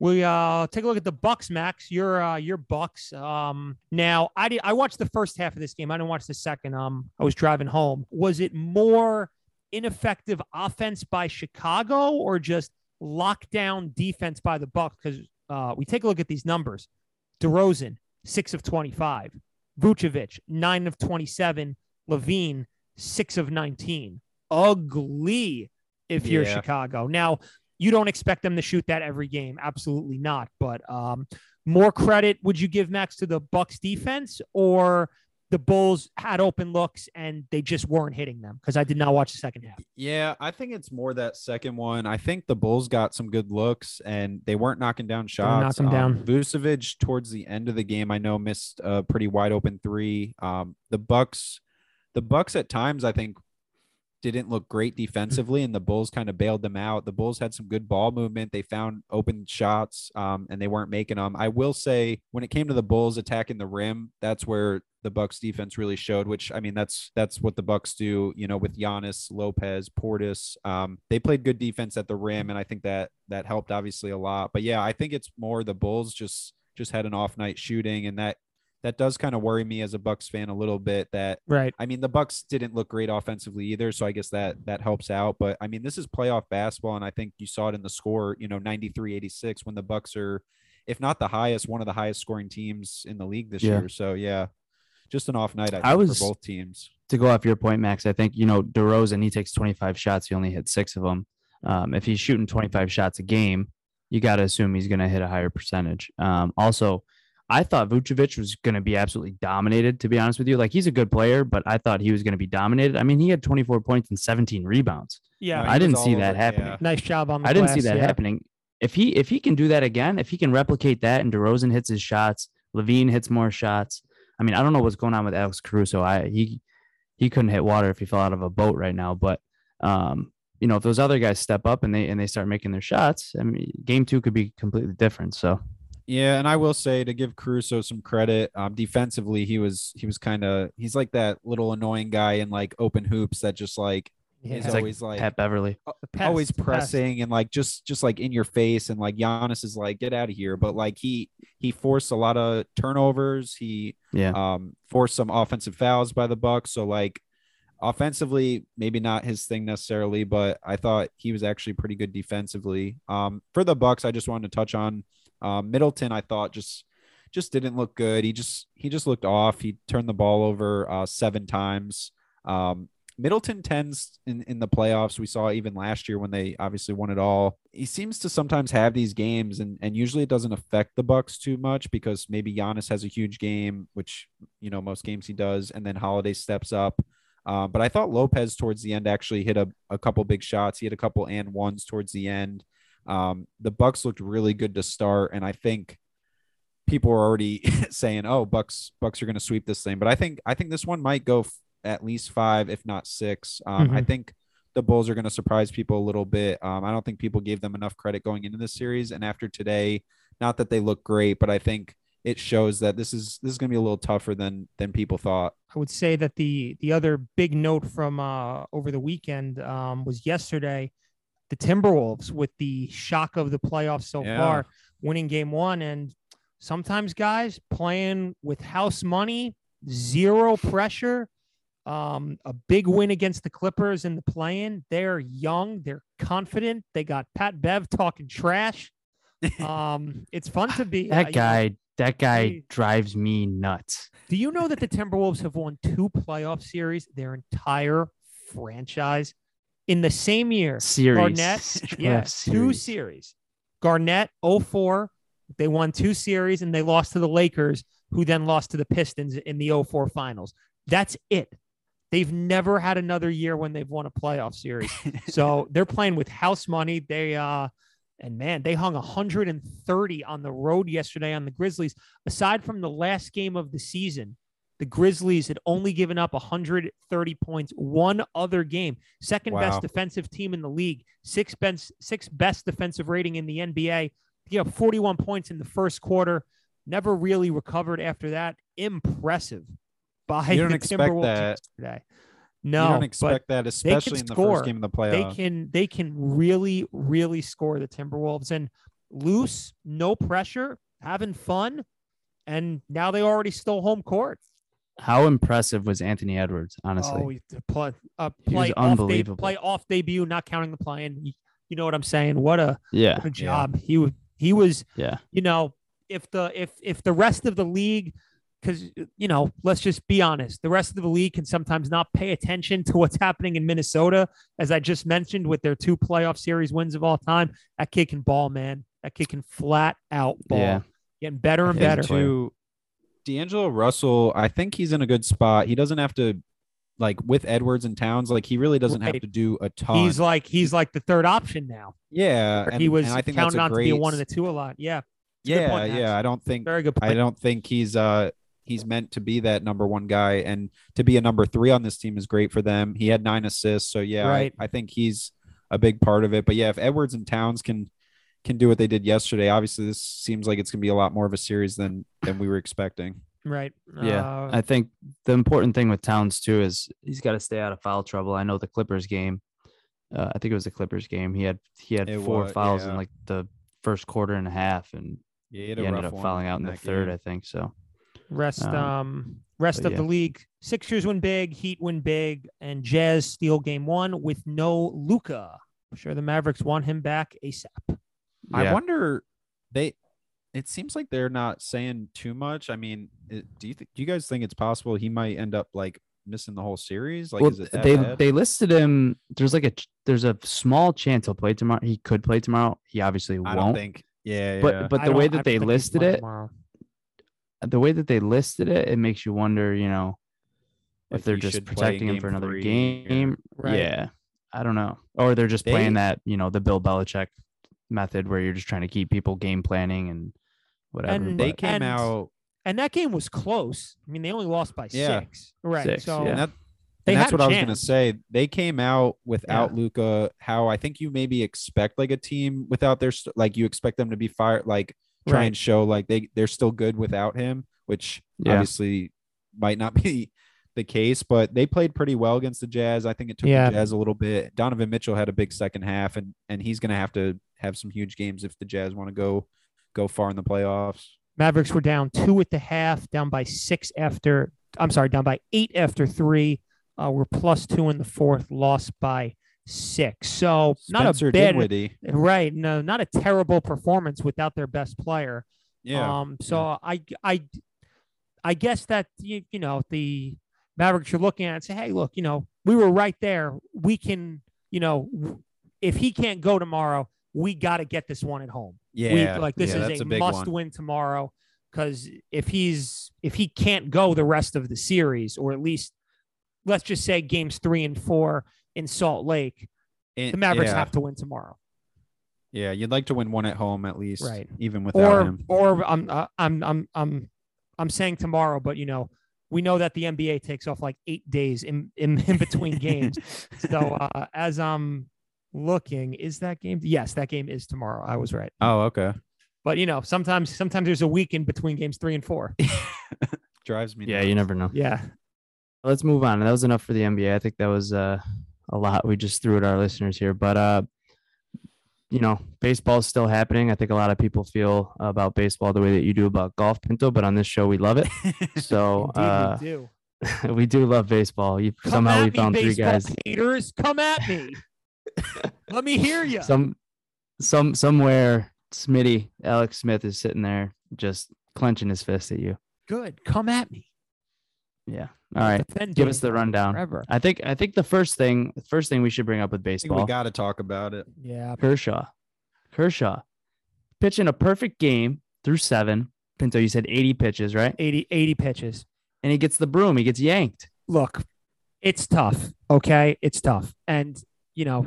We uh take a look at the Bucks, Max. Your uh your Bucks. Um now I did I watched the first half of this game. I didn't watch the second. Um I was driving home. Was it more ineffective offense by Chicago or just lockdown defense by the Bucks? Because uh we take a look at these numbers. DeRozan, six of 25. Vucevic, nine of 27. LaVine, six of 19. Ugly if you're Yeah. Chicago. Now, you don't expect them to shoot that every game. Absolutely not. But um, more credit would you give Max to the Bucks defense or the Bulls had open looks and they just weren't hitting them? Because I did not watch the second half. Yeah, I think it's more that second one. I think the Bulls got some good looks and they weren't knocking down shots. knock 'em down. Um, Vucevic towards the end of the game, I know missed a pretty wide open three. Um, the Bucks, the Bucks at times I think didn't look great defensively, and the Bulls kind of bailed them out. The Bulls had some good ball movement. They found open shots, um, and they weren't making them. I will say, when it came to the Bulls attacking the rim, that's where the Bucks defense really showed. Which I mean, that's that's what the Bucks do. You know, with Giannis, Lopez, Portis, um, they played good defense at the rim, and I think that that helped obviously a lot. But yeah, I think it's more the Bulls just just had an off night shooting, and that that does kind of worry me as a Bucks fan a little bit. That Right. I mean, the Bucks didn't look great offensively either, so I guess that that helps out. But I mean, this is playoff basketball, and I think you saw it in the score. You know, 93-86 when the Bucks are, if not the highest, one of the highest scoring teams in the league this Yeah. year. So yeah, just an off night. I, I was- for both teams. to go off your point, Max, I think you know DeRozan. He takes 25 shots. He only hit six of them. Um, if he's shooting 25 shots a game, you got to assume he's going to hit a higher percentage. Um, also, I thought Vucevic was going to be absolutely dominated. To be honest with you, like he's a good player, but I thought he was going to be dominated. I mean, he had 24 points and 17 rebounds. Yeah. I didn't see that over- happening. yeah. Nice job on the I didn't see that yeah. happening. If he if he can do that again, if he can replicate that, and DeRozan hits his shots, LaVine hits more shots. I mean, I don't know what's going on with Alex Caruso. I he he couldn't hit water if he fell out of a boat right now. But um, you know, if those other guys step up and they and they start making their shots, I mean, game two could be completely different. So Yeah, and I will say to give Caruso some credit, um, defensively he was he was kind of he's like that little annoying guy in like open hoops that just like Yeah. is He's always like, Pat Beverley. Pest, always the pest. pressing and like just just like in your face and like Giannis is like get out of here but like he he forced a lot of turnovers he Yeah. um forced some offensive fouls by the Bucks so like offensively maybe not his thing necessarily but I thought he was actually pretty good defensively um for the Bucks I just wanted to touch on Um, Middleton, I thought just just didn't look good. He just he just looked off. He turned the ball over uh, seven times. Um, Middleton tends in, in the playoffs. We saw even last year when they obviously won it all. He seems to sometimes have these games, and and usually it doesn't affect the Bucks too much because maybe Giannis has a huge game, which you know most games he does, and then Holiday steps up. Uh, but I thought Lopez towards the end actually hit a, a couple big shots. He had a couple and ones towards the end. Um, the Bucks looked really good to start, and I think people are already saying, "Oh, Bucks Bucks are going to sweep this thing." But I think I think this one might go f- at least five, if not six. Um, I Mhm. think the Bulls are going to surprise people a little bit. Um, I don't think people gave them enough credit going into this series, and after today, not that they look great, but I think it shows that this is this is going to be a little tougher than than people thought. I would say that the the other big note from uh, over the weekend um, was yesterday, the Timberwolves with the shock of the playoffs so Yeah. far, winning Game One, and sometimes guys playing with house money, zero pressure. Um, a big win against the Clippers in the play-in. They're young, they're confident. They got Pat Bev talking trash. Um, it's fun to be uh, That you know, guy, that guy he- drives me nuts. do you know that the Timberwolves have won two playoff series their entire franchise in the same year? Series. Garnett, yeah, two series. series. Garnett 04, they won two series and they lost to the Lakers, who then lost to the Pistons in the 04 finals. That's it. They've never had another year when they've won a playoff series. So they're playing with house money. They uh and man, they hung 130 on the road yesterday on the Grizzlies. Aside from the last game of the season, the Grizzlies had only given up 130 points one other game. Second Wow. best defensive team in the league, sixth best, sixth best defensive rating in the NBA. You know, 41 points in the first quarter. Never really recovered after that. Impressive by You don't the expect Timberwolves that. you No, don't but expect that, especially in the score. first game of the playoffs, they can they can really really score the Timberwolves and loose, no pressure, having fun, and now they already stole home court. How impressive was Anthony Edwards? Honestly, Oh, he- the play, uh, play off unbelievable. De- play off debut, not counting the play, and you, know what I'm saying? What a yeah, what a job he was. He was, yeah. you know, if the if if the rest of the league, because you know, let's just be honest, the rest of the league can sometimes not pay attention to what's happening in Minnesota, as I just mentioned with their two playoff series wins of all time. That kid can ball, man. That kid can flat out ball. Yeah. Getting better and better. To D'Angelo Russell, I think he's in a good spot. He doesn't have to like with Edwards and Towns, like he really doesn't have to do a ton. He's like he's like the third option now. yeah, and, he was and I think counted on great, to be one of the two a lot. Yeah. Yeah, point, yeah. I don't think Very good point. I don't think he's uh he's meant to be that number one guy, and to be a number three on this team is great for them. He had nine assists, so yeah, I- I, think he's a big part of it. But yeah, if Edwards and Towns can can do what they did yesterday, obviously this seems like it's gonna be a lot more of a series than than we were expecting. right. Yeah, Uh, I think the important thing with Towns too is he's got to stay out of foul trouble. I know the Clippers game. Uh, I think it was the Clippers game. He had he had four wa- fouls in like the first quarter and a half, and Yeah, he, he ended up one fouling out in the that third. game. I think so. rest um, Um, rest but of the league. Sixers win big, Heat win big, and Jazz steal game one with no Luka. I'm sure the Mavericks want him back ASAP. I wonder they. It seems like they're not saying too much. I mean, it, do you th- do you guys think it's possible he might end up like missing the whole series? Like, well, is it that they bad? they listed him. There's like a there's a small chance he'll play tomorrow. He could play tomorrow. He obviously I won't. don't think. Yeah, but yeah. but I the way don't- I that they don't think he's listed it, tomorrow. the way that they listed it, it makes you wonder. You know, Like if they're just should play in protecting him for another three or- game. Right. Yeah, I don't know. Or they're just They- playing that you know the Bill Belichick method where you're just trying to keep people game planning and whatever. And they but- came and- out. And that game was close. I mean, they only lost by Yeah. six. Right. Six, so yeah. And, that, and that's had what I was gonna say. They came out without Luka. How I think you maybe expect like a team without their like you expect them to be fired, like try Right. and show like they they're still good without him, which Yeah. obviously might not be the case. But they played pretty well against the Jazz. I think it took Yeah. the Jazz a little bit. Donovan Mitchell had a big second half, and and he's gonna have to have some huge games if the Jazz want to go go far in the playoffs. Mavericks were down two at the half, down by six after. I'm sorry, down by eight after three. Uh, we're plus two in the fourth, lost by six. So not Spencer a bad Dinwiddie. right. No, not a terrible performance without their best player. Yeah. Um, so I, I, I guess that you, you know the Mavericks are looking at it and say, hey, look, you know, we were right there. We can, you know, if he can't go tomorrow, we got to get this one at home. Yeah. We- like this yeah, is a, a must one. win tomorrow because if he's if he can't go the rest of the series, or at least let's just say games three and four in Salt Lake, the Mavericks yeah, have to win tomorrow. Yeah, you'd like to win one at home at least, Right. Even without or him. or I'm uh, I'm I'm I'm I'm saying tomorrow, but you know we know that the NBA takes off like eight days in in, in between games. so uh, as I'm looking, is that game? Yes, that game is tomorrow. I was right, Oh, okay. but you know sometimes sometimes there's a week in between games three and four. Drives me. Yeah, nuts. you never know. Yeah, Let's move on. That was enough for the NBA. I think that was uh, a lot we just threw at our listeners here, but uh, you know, baseball is still happening. I think a lot of people feel about baseball the way that you do about golf, Pinto. But on this show, we love it. So indeed uh, we do. we do love baseball. You, Come somehow we me, found three guys. haters. Come at me. Let me hear you. Some, some, somewhere, Smitty, Alex Smith is sitting there just clenching his fist at you. Good. Come at me. Yeah. All right. Defend Give us the rundown. forever. I think I think the first thing first thing we should bring up with I think we got to talk about it. Yeah. Kershaw. Kershaw pitching a perfect game through seven. Pinto, you said 80 pitches, right? 80, 80 pitches. And he gets the broom. He gets yanked. look, it's tough. Okay. It's tough. And, you know,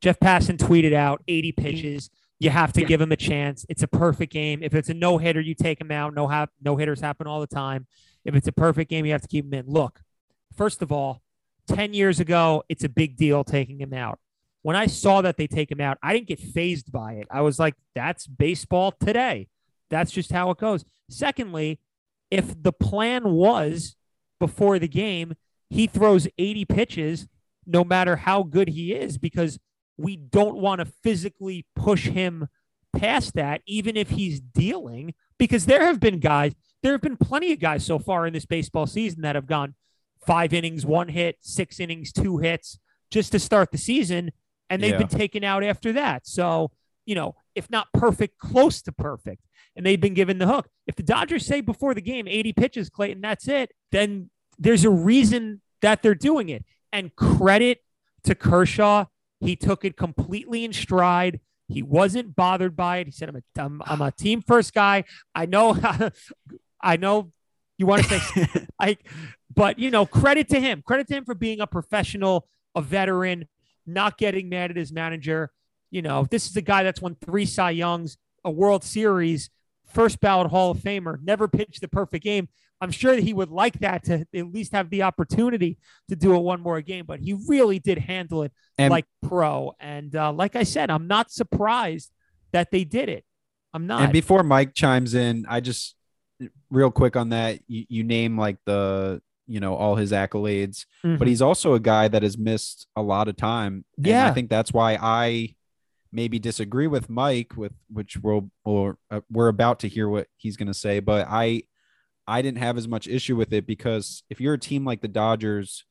Jeff Passan tweeted out 80 pitches. You have to Yeah. give him a chance. It's a perfect game. If it's a no hitter, you take him out. No hap- no hitters happen all the time. If it's a perfect game, you have to keep him in. Look, first of all, 10 years ago, it's a big deal taking him out. When I saw that they take him out, I didn't get phased by it. I was like, that's baseball today. That's just how it goes. Secondly, if the plan was before the game, he throws 80 pitches no matter how good he is because we don't want to physically push him past that, even if he's dealing. Because there have been guys, there have been plenty of guys so far in this baseball season that have gone five innings, one hit, six innings, two hits just to start the season. And they've Yeah. been taken out after that. So, you know, if not perfect, close to perfect. And they've been given the hook. If the Dodgers say before the game 80 pitches, Clayton, that's it, then there's a reason that they're doing it. And credit to Kershaw, he took it completely in stride. He wasn't bothered by it. He said, "I'm a, I'm, I'm a team first guy. I know, I know, you want to say like, but you know, credit to him. Credit to him for being a professional, a veteran, not getting mad at his manager. You know, this is a guy that's won three Cy Youngs, a World Series, first ballot Hall of Famer, never pitched the perfect game. I'm sure that he would like that to at least have the opportunity to do a one more game, but he really did handle it And- like pro. And uh, like I said, I'm not surprised that they did it. I'm not. And before Mike chimes in, I just real quick on that. You, you name like the you know all his accolades, Mhm. but he's also a guy that has missed a lot of time. And Yeah. I think that's why I maybe disagree with Mike with which we'll or uh, we're about to hear what he's going to say, but I I didn't have as much issue with it because if you're a team like the Dodgers,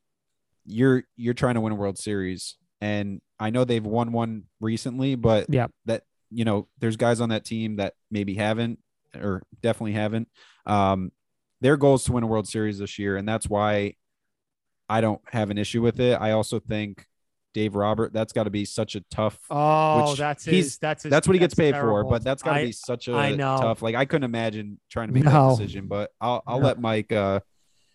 you're you're trying to win a World Series, and I know they've won one recently, but Yeah. that you know there's guys on that team that maybe haven't or definitely haven't. Um, their goal is to win a World Series this year, and that's why I don't have an issue with it. I also think Dave Robert, that's got to be such a tough. oh, which that's he's- his, that's his, That's what he gets paid terrible. for, but that's got to be such a I know. tough. Like I couldn't imagine trying to make No. that decision, but I'll I'll No. let Mike, uh,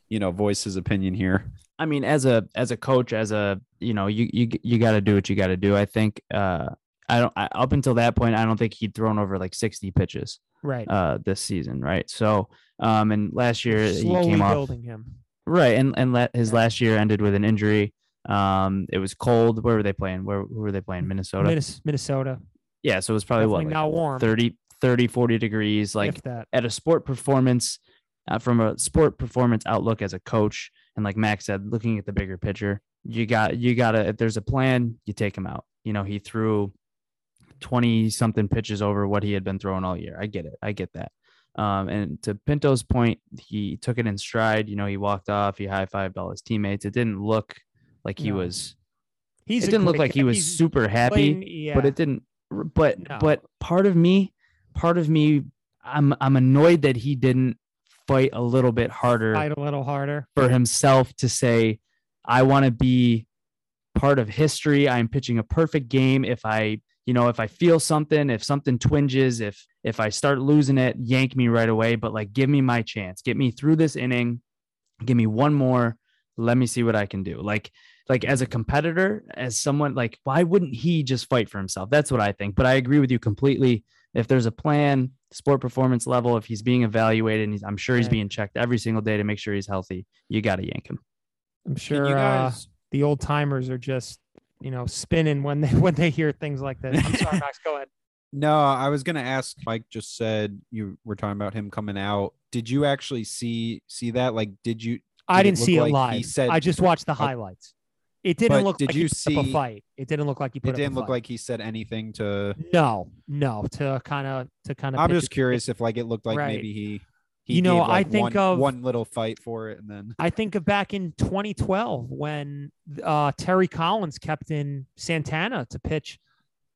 you know, voice his opinion here. I mean, as a as a coach, as a you know, you you you got to do what you got to do. I think uh, I don't I, up until that point, I don't think he'd thrown over like sixty pitches right. uh this season, right? So um, and last year he Slowly came off building him. right, and and let his Yeah. last year ended with an injury. Um, it was cold. Where were they playing? Where who were they playing? Minnesota. Minnesota. yeah, so it was probably Definitely what like not warm. 30, 30, 40 degrees. Like that. at a sport performance uh, from a sport performance outlook as a coach and like max said looking at the bigger picture you got you gotta if there's a plan you take him out you know he threw 20 something pitches over what he had been throwing all year i get it i get that um, and to pinto's point he took it in stride you know he walked off he high-fived all his teammates it didn't look like he No. was He's it didn't look like he was super happy, playing- yeah. but it didn't. But No. but part of me, part of me, I'm I'm annoyed that he didn't fight a little bit harder fight a little harder. for himself to say, I want to be part of history. I'm pitching a perfect game. If I, you know, if I feel something, if something twinges, if if I start losing it, yank me right away. But like, give me my chance. Get me through this inning. Give me one more. Let me see what I can do. Like, like as a competitor, as someone like, why wouldn't he just fight for himself? That's what I think. But I agree with you completely. If there's a plan, sport performance level, if he's being evaluated, and he's, I'm sure he's being checked every single day to make sure he's healthy, you got to yank him. I'm sure you uh, the old timers are just you know spinning when they when they hear things like this. I'm sorry, Max. Go ahead. No, I was gonna ask. Mike just said you were talking about him coming out. Did you actually see see that? Like, did you? I Did it didn't look see it like live. he said- I just watched the highlights. It didn't look did like you he put up a fight. It didn't look like he put It didn't look fight. like he said anything to. no, no. To kind of to kind of. I'm just curious if like it looked like Right. maybe he. He You know, gave, I think one, of- one little fight for it, and then I think of back in 2012 when uh, Terry Collins kept in Santana to pitch,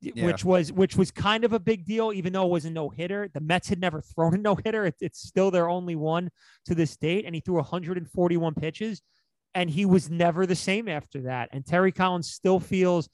Yeah. which was which was kind of a big deal, even though it was a no hitter. The Mets had never thrown a no hitter; it, it's still their only one to this date, and he threw 141 pitches, and he was never the same after that. And Terry Collins still feels.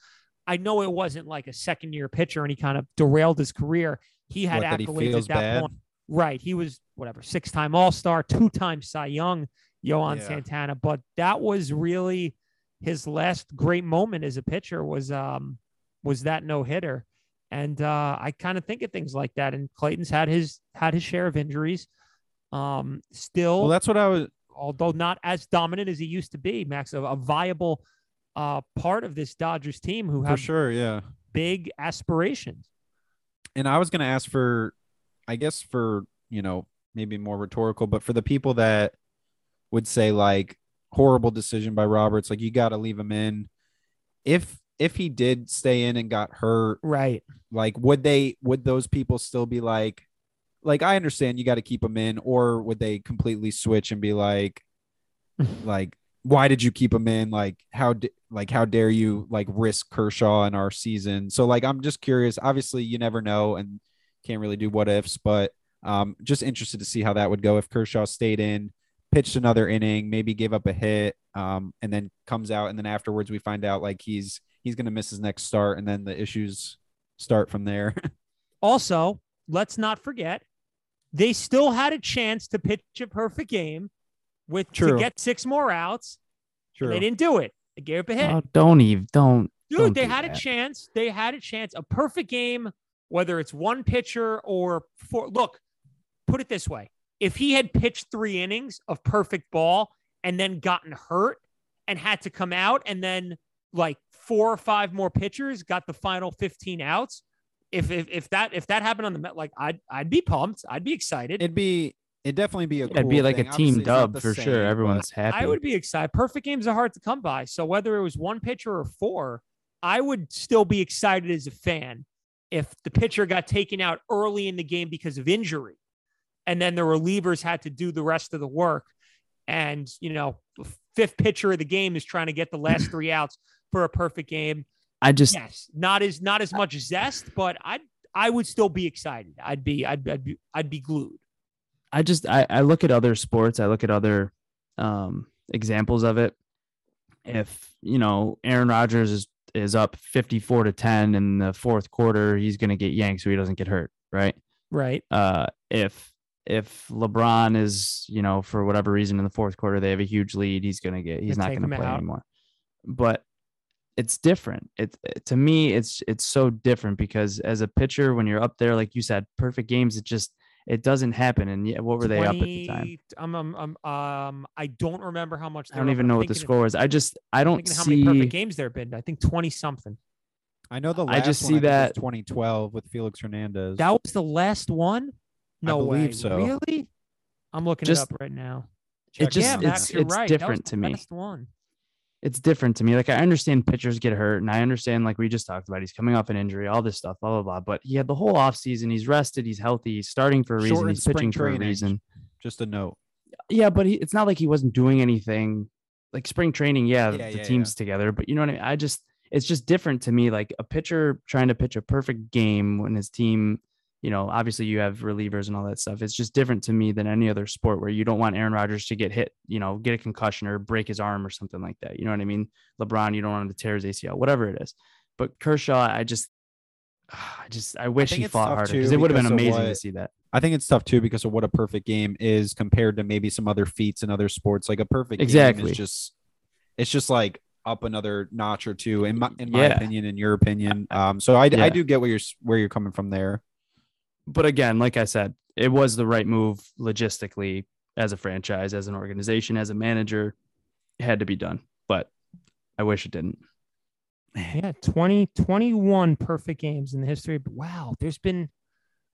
I know it wasn't like a second year pitcher, and he kind of derailed his career. He had What, that he accolades feels at that bad? point. Right. He was whatever, six time All Star, two time Cy Young, Johan Yeah. Santana. But that was really his last great moment as a pitcher was um was that no hitter. And uh, I kind of think of things like that. And Clayton's had his had his share of injuries. Um, still, well, that's what I was. although not as dominant as he used to be, Max, a, a viable uh, part of this Dodgers team who For sure, yeah. big aspirations. and I was going to ask for, I guess for you know maybe more rhetorical, but for the people that would say like horrible decision by Roberts, like you got to leave him in. If if he did stay in and got hurt, Right. like would they would those people still be like, like I understand you got to keep him in, or would they completely switch and be like, like why did you keep him in? Like how di- like how dare you like risk Kershaw in our season? So like I'm just curious. Obviously, you never know and can't really do what ifs, but um, just interested to see how that would go if Kershaw stayed in, pitched another inning, maybe gave up a hit, um, and then comes out, and then afterwards we find out like he's he's gonna miss his next start, and then the issues start from there. Also, let's not forget, they still had a chance to pitch a perfect game with to get six more outs. and True. They didn't do it. They gave up a hit. Oh, don't even don't. Dude, don't they do had a chance. They had a chance. A perfect game, whether it's one pitcher or four. Look, put it this way: if he had pitched three innings of perfect ball and then gotten hurt and had to come out, and then like four or five more pitchers got the final 15 outs. If, if, if that if that happened on the Met, like I'd I'd be pumped. I'd be excited. It'd be it'd definitely be a It'd be like thing. a team Obviously, dub for same, sure. Everyone's happy. I would be excited. Perfect games are hard to come by. So whether it was one pitcher or four, I would still be excited as a fan if the pitcher got taken out early in the game because of injury, and then the relievers had to do the rest of the work. And you know, fifth pitcher of the game is trying to get the last three outs for a perfect game. I just Yes, not as not as much zest, but I I would still be excited. I'd be I'd I'd be, I'd be glued. I just I, I look at other sports, I look at other um examples of it. If you know Aaron Rodgers is is up 54 to 10 in the fourth quarter, he's gonna get yanked so he doesn't get hurt, right? Right. Uh if if LeBron is, you know, for whatever reason in the fourth quarter they have a huge lead, he's gonna get he's not gonna play out. anymore. But it's different. It to me, it's it's so different because as a pitcher, when you're up there, like you said, perfect games, it just it doesn't happen. And yeah, what were they up at the time? 20 I'm, I'm, I'm, um, I don't remember how much. I don't were up. even I'm know what the score was. I just I don't thinking how many perfect games there have been. I think 20 something. I know the I just one, see think, was that- 2012 with Felix Hernandez. That was the last one. No believe way. so. Really? I'm looking Just- it up right now. It just yeah, out. Max, it's you're right. That was different the to me. Last one. It's different to me. Like I understand pitchers get hurt, and I understand like we just talked about. He's coming off an injury, all this stuff, blah blah blah. But he had the whole offseason. He's rested. He's healthy. He's starting for a reason. Shortened He's pitching for a reason. Just a note. Yeah, but he, it's not like he wasn't doing anything. Like spring training, yeah, Yeah, the yeah, team's together. But you know what I mean? I just it's just different to me. Like a pitcher trying to pitch a perfect game when his team, you know, obviously you have relievers and all that stuff. It's just different to me than any other sport where you don't want Aaron Rodgers to get hit, you know, get a concussion or break his arm or something like that. You know what I mean? LeBron, you don't want him to tear his ACL, whatever it is. But Kershaw, I just, I just, I wish think he fought harder because it would have been amazing to see that. I think it's tough too because of what a perfect game is compared to maybe some other feats in other sports. Like a perfect game Exactly. is just it's just like up another notch or two in my in my Yeah. opinion, in your opinion. Um, so I, Yeah. I do get where you're where you're coming from there. But again, like I said, it was the right move logistically as a franchise, as an organization, as a manager. It had to be done, but I wish it didn't. Yeah, 20, 21 perfect games in the history. Wow, there's been,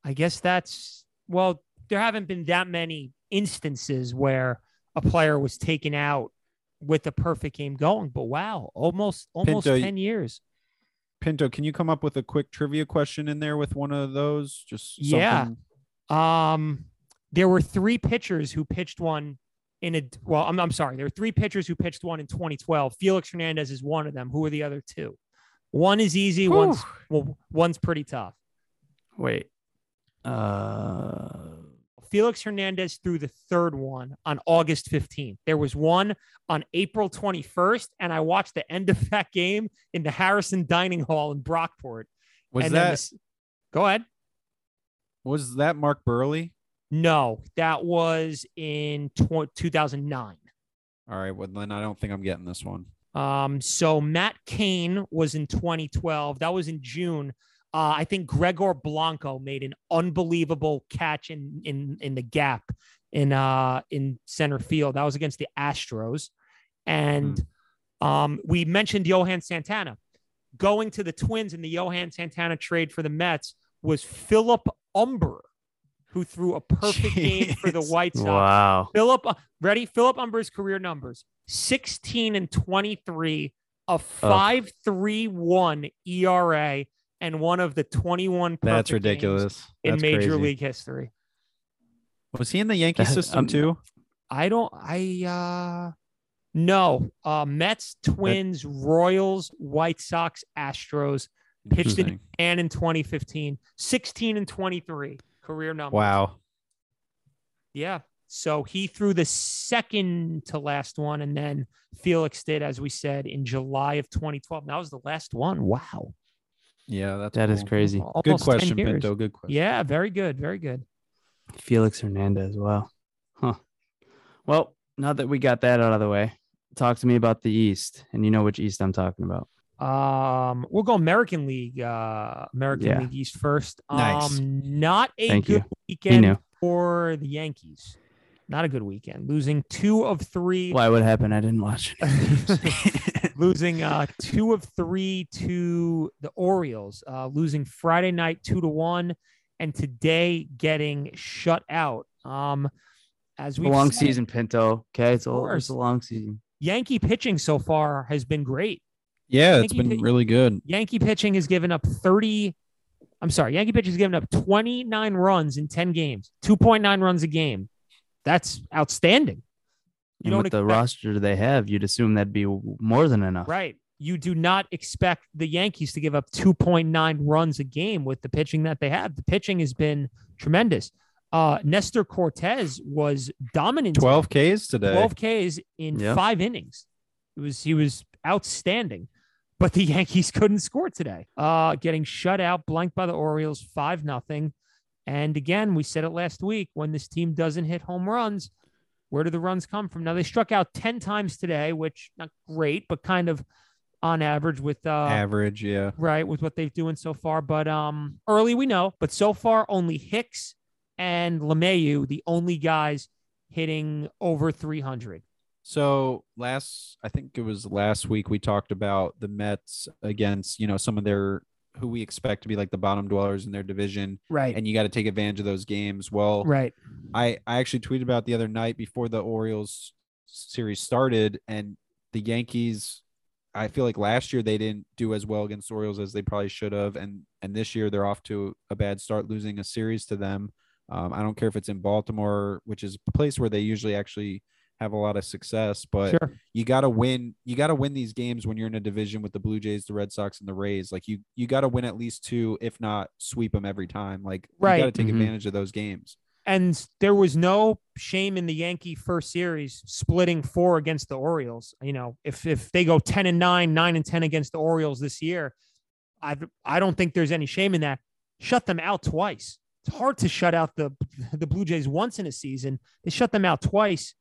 I guess that's, well, there haven't been that many instances where a player was taken out with the perfect game going. But wow, almost, almost Pinto, 10 years. Pinto, can you come up with a quick trivia question in there with one of those? Just Yeah. Um, there were three pitchers who pitched one in a, well, I'm, I'm sorry. There were three pitchers who pitched one in 2012. Felix Hernandez is one of them. Who are the other two? One is easy. One's, well, one's pretty tough. Wait. Uh, Felix Hernandez threw the third one on August 15th. There was one on April 21st, and I watched the end of that game in the Harrison Dining Hall in Brockport. Was and that this- go ahead. was that Mark Buehrle? No, that was in tw- 2009. All right, well then I don't think I'm getting this one. Um, so Matt Cain was in 2012. That was in June. Uh, I think Gregor Blanco made an unbelievable catch in in in the gap in uh in center field. That was against the Astros, and um, we mentioned Johan Santana going to the Twins in the Johan Santana trade for the Mets was Philip Humber, who threw a perfect game for the Jeez. White Sox. wow. Philip, ready? Philip Humber's career numbers 16 and 23, a 5.31 ERA, and one of the 21 That's perfect games ridiculous. in That's Major crazy. League history. Was he in the Yankee system um, too? I don't, I, uh, no, uh, Mets, Twins, Royals, White Sox, Astros, pitched in and in 2015, 16 and 23 career numbers. Wow. Yeah. So he threw the second to last one, and then Felix did, as we said, in July of 2012. That was the last one. Wow. Yeah, that's That is cool. crazy. Good Almost 10 question. Pinto. Good question. Yeah. Very good. Very good. Felix Hernandez. Wow. Huh. Well, now that we got that out of the way, talk to me about the East. And you know which East I'm talking about. Um, we'll go American League, uh, American Yeah. League East first. Nice. Um, not a Thank good you. weekend for the Yankees. Not a good weekend. Losing two of three. Why would happen? I didn't watch losing uh, two of three to the Orioles, uh, losing Friday night two to one, and today getting shut out. Um, as we long season, Pinto. Okay. It's a, it's a long season. Yankee pitching so far has been great. Yeah, it's been pi- really good. Yankee pitching has given up 30. I'm sorry, Yankee pitching has given up 29 runs in 10 games, 2.9 runs a game. That's outstanding. You and don't with the roster they have, you'd assume that'd be more than enough. Right. You do not expect the Yankees to give up 2.9 runs a game with the pitching that they have. The pitching has been tremendous. Uh, Nestor Cortes was dominant. 12 Ks today. 12 Ks in Yeah. five innings. It was he was outstanding, but the Yankees couldn't score today. Uh, getting shut out, blanked by the Orioles, five nothing. And again, we said it last week when this team doesn't hit home runs, where do the runs come from? Now they struck out 10 times today, which not great, but kind of on average with uh Average, yeah. right with what they've doing so far. But um early we know, but so far only Hicks and LeMahieu, the only guys hitting over 300. So last, I think it was last week, we talked about the Mets against, you know, some of their who we expect to be like the bottom dwellers in their division, Right. and you got to take advantage of those games. Well, right. I I actually tweeted about the other night before the Orioles series started, and the Yankees. I feel like last year they didn't do as well against Orioles as they probably should have, and and this year they're off to a bad start, losing a series to them. Um, I don't care if it's in Baltimore, which is a place where they usually actually have a lot of success, but Sure. you got to win. You got to win these games when you're in a division with the Blue Jays, the Red Sox, and the Rays. Like you, you got to win at least two, if not sweep them every time. Like Right. you got to take Mhm. advantage of those games. And there was no shame in the Yankee first series splitting four against the Orioles. You know, if if they go 10 and 9, 9 and 10 against the Orioles this year, I I don't think there's any shame in that. Shut them out twice. It's hard to shut out the the Blue Jays once in a season. They shut them out twice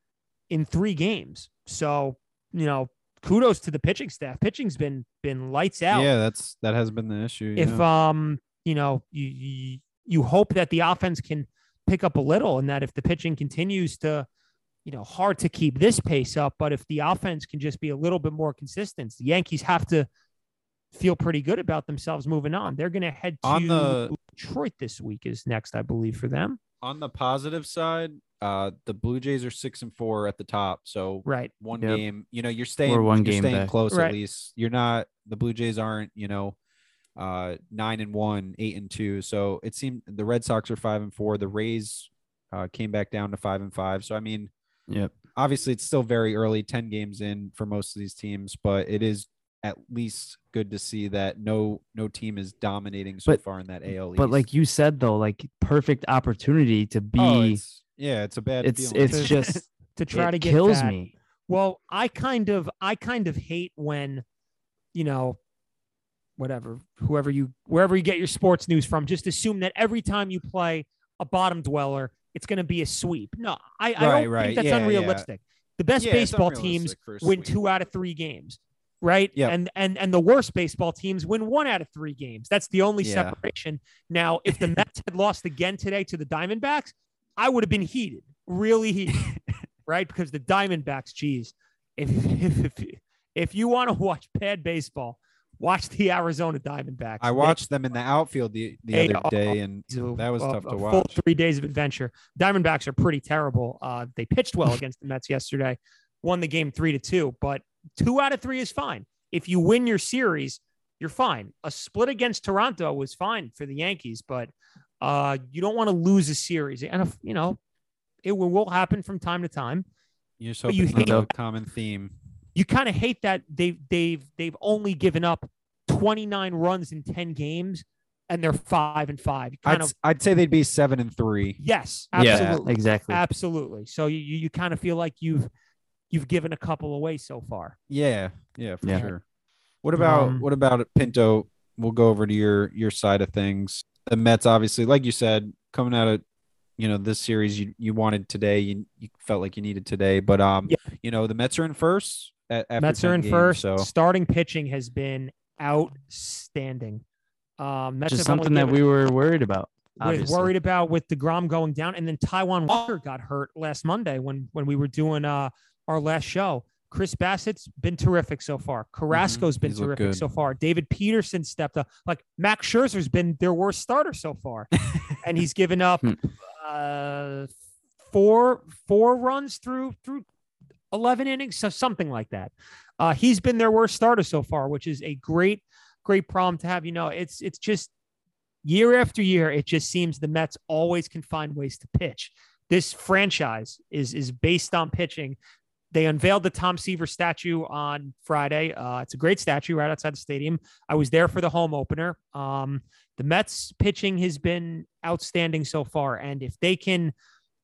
in 3 games. So, you know, kudos to the pitching staff. Pitching's been been lights out Yeah, that's that has been the issue. if yeah. um you know you, you you hope that the offense can pick up a little and that if the pitching continues to you know hard to keep this pace up but if the offense can just be a little bit more consistent the yankees have to feel pretty good about themselves moving on they're going to head to On the- detroit this week is next i believe for them on the positive side, uh, the Blue Jays are six and four at the top. So right one Yep. game, you know, you're staying one you're game staying back. close Right. at least. You're not the Blue Jays aren't, you know, uh nine and one, eight and two. So it seemed the Red Sox are five and four. The Rays uh came back down to five and five. So I mean, Yep. obviously it's still very early, 10 games in for most of these teams, but it is at least good to see that no no team is dominating so But- far in that AL But like you said though, like perfect opportunity to be. Oh, yeah, it's a bad it's feeling. it's just to try it to get kills that. me. Well, I kind of I kind of hate when, you know, whatever, whoever you wherever you get your sports news from, just assume that every time you play a bottom dweller, it's going to be a sweep. No, I, I Right, don't right. think that's Yeah, yeah. unrealistic. The best Yeah, baseball teams unrealistic for a win two out of three games, right? Yep. And and and the worst baseball teams win one out of three games. That's the only Yeah. separation. Now, if the Mets had lost again today to the Diamondbacks, I would have been heated, really heated, right? Because the Diamondbacks, geez, if if if, if you want to watch bad baseball, watch the Arizona Diamondbacks. I They- watched them in the outfield the, the They other day, and so, that was uh, tough to a Full watch. three days of adventure. Diamondbacks are pretty terrible. Uh, they pitched well against the Mets yesterday, won the game three to two, but two out of three is fine. If you win your series, you're fine. A split against Toronto was fine for the Yankees, but uh, you don't want to lose a series. And if, you know, it will, will happen from time to time. You're so you you hate- a common theme. You kind of hate that they've they've they've only given up 29 runs in 10 games, and they're five and five. Kind I'd, of I'd say they'd be seven and three. yes, Yeah, absolutely. exactly. Absolutely. So you you, you kind of feel like you've you've given a couple away so far. Yeah, yeah, for Yeah. sure. What about Um, what about Pinto? We'll go over to your your side of things. The Mets, obviously, like you said, coming out of you know this series, you you wanted today, you, you felt like you needed today, but um, Yeah. you know the Mets are in first. At, after Mets are in games, first. so Starting pitching has been outstanding. Um, Mets Just something that we were worried about. was Obviously. worried about with deGrom going down, and then Taijuan Walker got hurt last Monday when when we were doing uh our last show. Chris Bassitt's been terrific so far. Carrasco's been He's terrific so far. David Peterson stepped up. Like Max Scherzer's been their worst starter so far, and he's given up Hmm. uh four four runs through through 11 innings, so something like that. Uh, he's been their worst starter so far, which is a great, great problem to have. You know, it's it's just year after year, it just seems the Mets always can find ways to pitch. This franchise is is based on pitching. They unveiled the Tom Seaver statue on Friday. Uh, it's a great statue right outside the stadium. I was there for the home opener. Um, the Mets pitching has been outstanding so far, and if they can,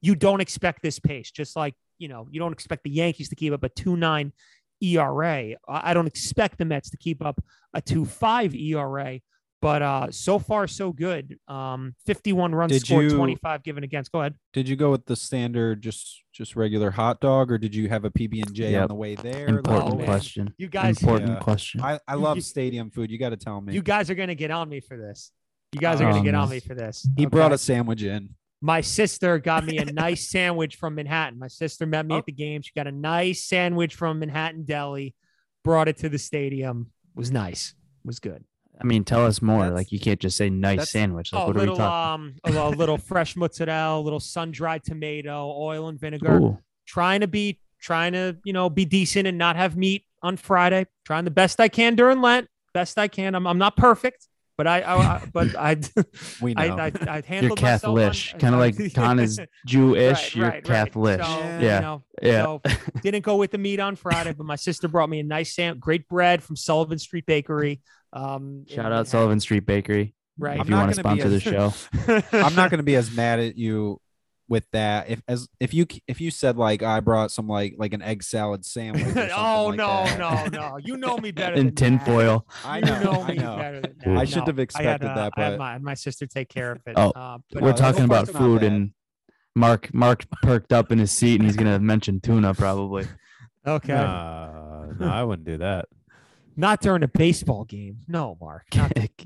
you don't expect this pace. Just like you know, you don't expect the Yankees to keep up a two nine ERA. I don't expect the Mets to keep up a two five ERA. But uh, so far, so good. Um, 51 runs Did scored, you- 25 given against. Go ahead. did you go with the standard, just just regular hot dog, or did you have a PB and J on Yep. the way there? Important Oh, man. question. You guys, Important Yeah. question. I, I love you- stadium food. You got to tell me. you guys are gonna get on me for this. You guys are gonna um, get on no. me for this. he brought a sandwich in. my sister got me a nice sandwich from Manhattan. My sister met me Oh. at the game. She got a nice sandwich from Manhattan Deli, brought it to the stadium. Was nice. Was good. I mean, tell us more. That's- like you can't just say nice sandwich. Like oh, what a are we little talking? um, a, a little fresh mozzarella, a little sun dried tomato, oil and vinegar. Ooh, Trying to be, trying to you know be decent and not have meat on Friday. Trying the best I can during Lent. Best I can. I'm I'm not perfect. but I, I, I but I, We know. I, I You're handled on- Catholic, kind of like Con is Jewish. Right, you're right, right. Catholic. So, Yeah. you Yeah. know, Yeah. so didn't go with the meat on Friday, but my sister brought me a nice sam, great bread from Sullivan Street Bakery. Um, Shout out Sullivan Street Bakery Right. if I'm you want to gonna sponsor the show. I'm not going to be as mad at you with that if as if you if you said like I brought some like like an egg salad sandwich. oh like no, that. no, no! You know me better. In than that. tinfoil. I You know, know I me know. better than I that. shouldn't have expected I had, uh, that, I had but- my, I had my sister take care of it. Oh, uh, but We're no, talking about food, and Mark Mark perked up in his seat, and he's gonna mention tuna probably. okay, Uh, no, I wouldn't do that. Not during a baseball game. No, Mark.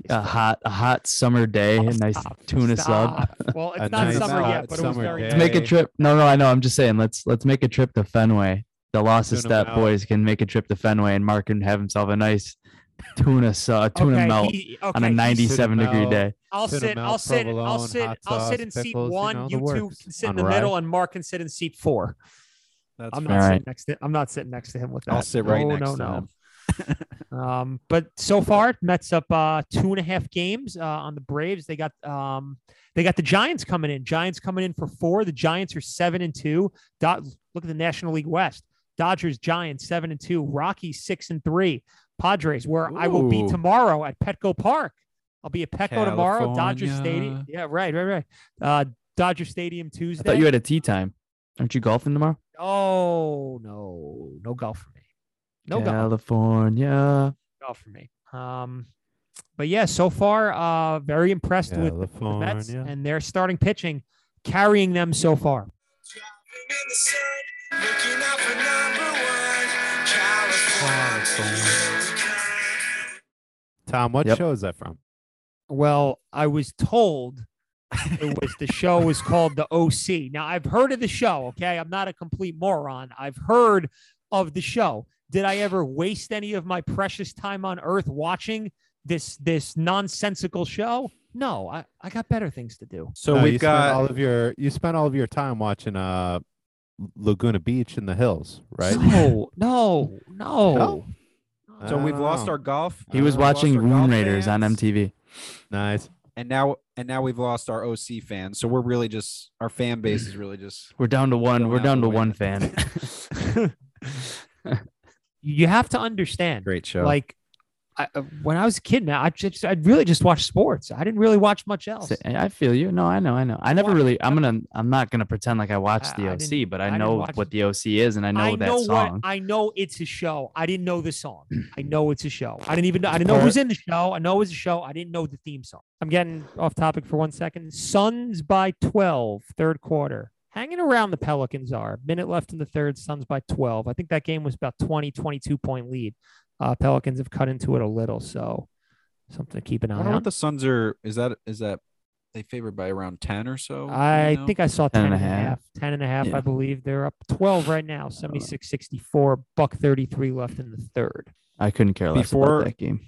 A hot a hot summer day, oh, a nice Stop, tuna sub. Well, it's A not nice summer yet, but it was summer very. day. Let's make a trip. No, no, I know. I'm just saying. Let's let's make a trip to Fenway. The Lost Tuna Step melt. boys can make a trip to Fenway, and Mark can have himself a nice tuna su- tuna okay, melt he- on a 97 degree melt. day. I'll Tuna sit. I'll sit. I'll sit. hot I'll sit sauce, in seat pickles, you one. know, You, two can sit in the rye. middle, and Mark can sit in seat four. That's I'm fine. not All sitting next to. I'm not sitting next to him with that. I'll sit right no, next no, to no. him. Um, but so far, Mets up uh, two and a half games uh, on the Braves. They got um, they got the Giants coming in. Giants coming in for four. The Giants are seven and two. Dot, look at the National League West. Dodgers, Giants, seven and two. Rockies, six and three. Padres, where I will be tomorrow at Petco Park. I'll be at Petco tomorrow. Dodger Stadium. Yeah, right, right, right. Uh, Dodger Stadium I Tuesday. thought you had a tee time. Aren't you golfing tomorrow? Oh no, no golf for me. No. California. golf for me. Um, but yeah, so far, uh, very impressed with the Mets California. and their starting pitching, carrying them so far. in the sun, looking out for number one, California. Tom, what Yep. show is that from? Well, I was told it was the show was called the OC. Now I've heard of the show. Okay, I'm not a complete moron. I've heard of the show. Did I ever waste any of my precious time on Earth watching this this nonsensical show? No, I, I got better things to do. So No, we've spent got all of your you spent all of your time watching uh Laguna Beach in the hills, right? No, no, no. No? so we've I lost our golf. He was uh, watching our Rune golf Raiders on MTV. Nice. and now and now we've lost our OC fans. So we're really just our fan base is really just We're down to one. We're out down to one fan. you have to understand great show. like I, uh, when i was a kid now i just i really just watched sports i didn't really watch much else I feel you. No, I know, I know. I never really. I'm gonna. I'm not gonna pretend like I watched I- the I OC, didn't- but I I know what the OC is, and I know I that know song. what I know it's a show. I didn't know the song. I know it's a show. I didn't even know I didn't know who's in the show. I know it was a show. I didn't know the theme song. I'm getting off topic for one second. Suns by 12, third quarter. Hanging around the Pelicans are. Minute left in the third, Suns by 12. I think that game was about 20, 22 point lead. Uh, Pelicans have cut into it a little, so something to keep an I eye wonder on. what the Suns are. Is that is that they favored by around ten or so? Do you I know? think I saw 10 10 and and a a half. half. 10 and a half, Yeah. I believe. They're up 12 right now, 76 64, buck 33 left in the third. I couldn't care less Before- about that game.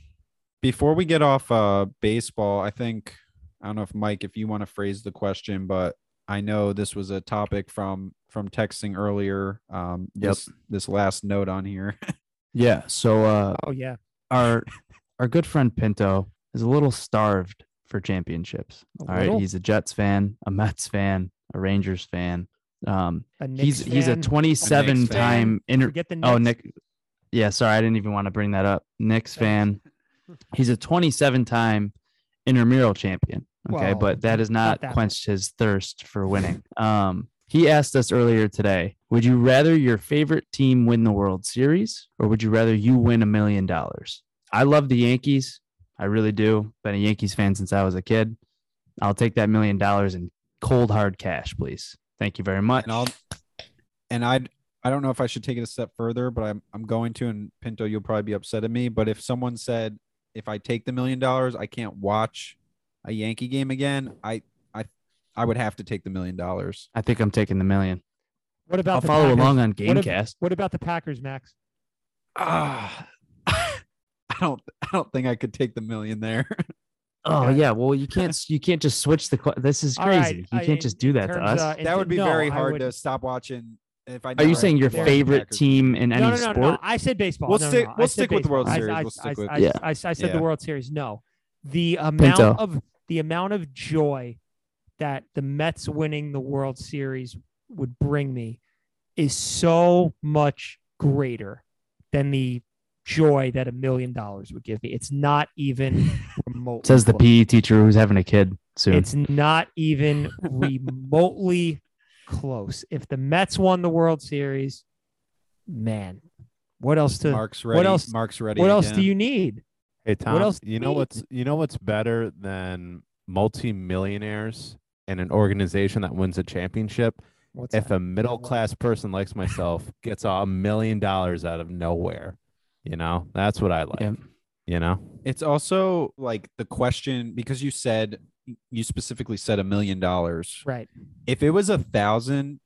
before we get off uh baseball, I think I don't know if Mike, if you want to phrase the question, but I know this was a topic from from texting earlier. Um, Yep. this this last note on here. Yeah. So uh, Oh, yeah. our our good friend Pinto is a little starved for championships. A All right. little? He's a Jets fan, a Mets fan, a Rangers fan. Um, A he's Knicks he's a 27 fan. time inter. Forget the Oh, Nick. Yeah, sorry, I didn't even want to bring that up. Knicks fan. He's a 27 time intramural champion. Okay, Well, but that has not not, that quenched his thirst for winning. Um, he asked us earlier today, would you rather your favorite team win the World Series or would you rather you win a million dollars? I love the Yankees. I really do. Been a Yankees fan since I was a kid. I'll take that million dollars in cold hard cash, please. Thank you very much. and I'll and I'd I don't know if I should take it a step further, but I'm I'm going to and Pinto, you'll probably be upset at me. But if someone said if I take the million dollars, I can't watch a Yankee game again, I I I would have to take the million dollars. I think I'm taking the million. What about I'll the follow Packers? along on What if- Gamecast. What about the Packers, Max? Ah, I don't I don't think I could take the million there. Oh Okay. yeah, well you can't you can't just switch the. This is All right, crazy. You I- can't just do that to terms, us. uh, that would be no, very hard would- to stop watching. If I Are you saying your favorite team in any no, no, no, sport? no. I said baseball. We'll No, no, stick- no. I we'll stick with the World baseball. I- Series. I, We'll stick I, with- I, Yeah. I, I said Yeah. the World Series. No, the amount Pinto. of the amount of joy that the Mets winning the World Series would bring me is so much greater than the joy that a million dollars would give me. It's not even remotely. Says the. PE teacher who's having a kid soon. It's not even remotely close. If the Mets won the World Series, man, what else to Mark's ready. else- Mark's ready. what else do you need? Hey Tom, what else you you know need? what's you know what's better than multi-millionaires and an organization that wins a championship? What's If that? a middle class person like myself gets a million dollars out of nowhere, you know, that's what I like. Yeah. You know, It's also like the question because you said you specifically said a million dollars. right? If it was a thousand,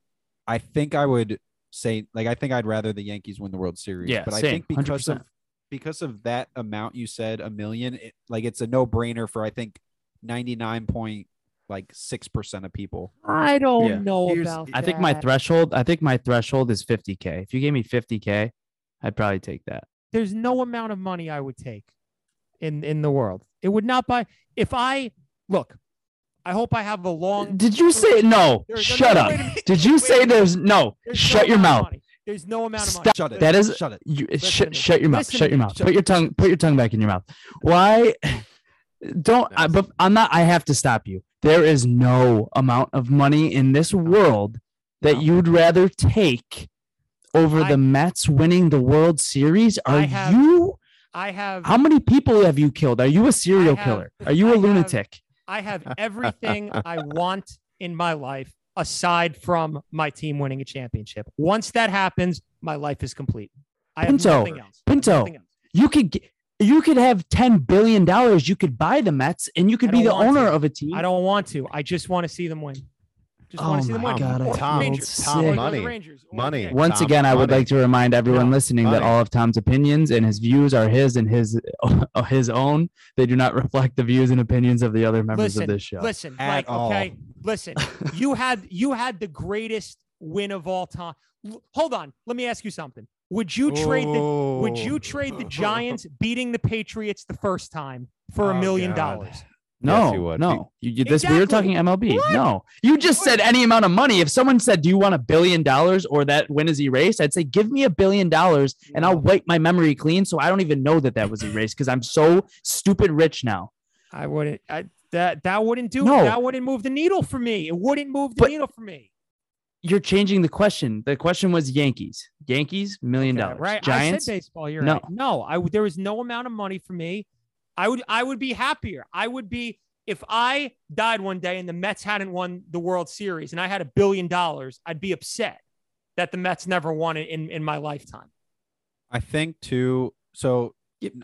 I think I would say like I think I'd rather the Yankees win the World Series. Yeah, but I think because 100%. of because of that amount you said a million, it, like it's a no brainer for I think ninety nine point like six percent of people. I don't Yeah. know Here's- about. I think my threshold. I think my threshold is 50k. If you gave me 50k, I'd probably take that. there's no amount of money I would take in in the world. It would not buy if I look. I hope I have a long. Did you say no? Shut up. Did you say there's no? There's Shut no your mouth. There's no amount of money. Stop. Shut it. That is shut it. you. To Shut, your mouth. Listen Shut your mouth. Shut- Put your tongue. Put your tongue back in your mouth. Why? Don't. I, but I'm not. I have to stop you. There is no amount of money in this world that you'd rather take over I- the Mets winning the World Series. Are have- you? I have. How many people have you killed? Are you a serial have- killer? Are you I a have- lunatic? I have everything I want in my life aside from my team winning a championship. Once that happens, my life is complete. I Pinto. Pinto. You could get. You could have ten billion dollars. You could buy the Mets, and you could be the owner to. of a team. I don't want to. I just want to see them win. Just want Oh to see them my win. God, Or I the feel Rangers. sick. Or the Money. Rangers. Or Money. Yankees. Once Tom, again, I would like to remind everyone No. listening that all of Tom's opinions and his views are his and his his own. They do not reflect the views and opinions of the other members Listen, of this show. listen, At like, all. okay, listen. You had you had the greatest win of all time. L- Hold on, let me ask you something. Would you trade the Would you trade the oh. Giants beating the Patriots the first time for a Oh, million God. dollars? No, Yes, you would. no. You, you- this we were talking MLB. What? No, you just said any amount of money. If someone said, "Do you want a billion dollars or that win is erased?" I'd say, "Give me a billion dollars, and I'll wipe my memory clean, so I don't even know that that was erased because I'm so stupid rich now." I wouldn't. I, that that wouldn't do. No. That wouldn't move the needle for me. It wouldn't move the But- needle for me. You're changing the question. The question was Yankees. Yankees, million Okay, dollars. right? Giants. I said baseball. You're No. right. No, I. There was no amount of money for me. I would. I would be happier. I would be if I died one day and the Mets hadn't won the World Series and I had a billion dollars. I'd be upset that the Mets never won it in in my lifetime. I think too. So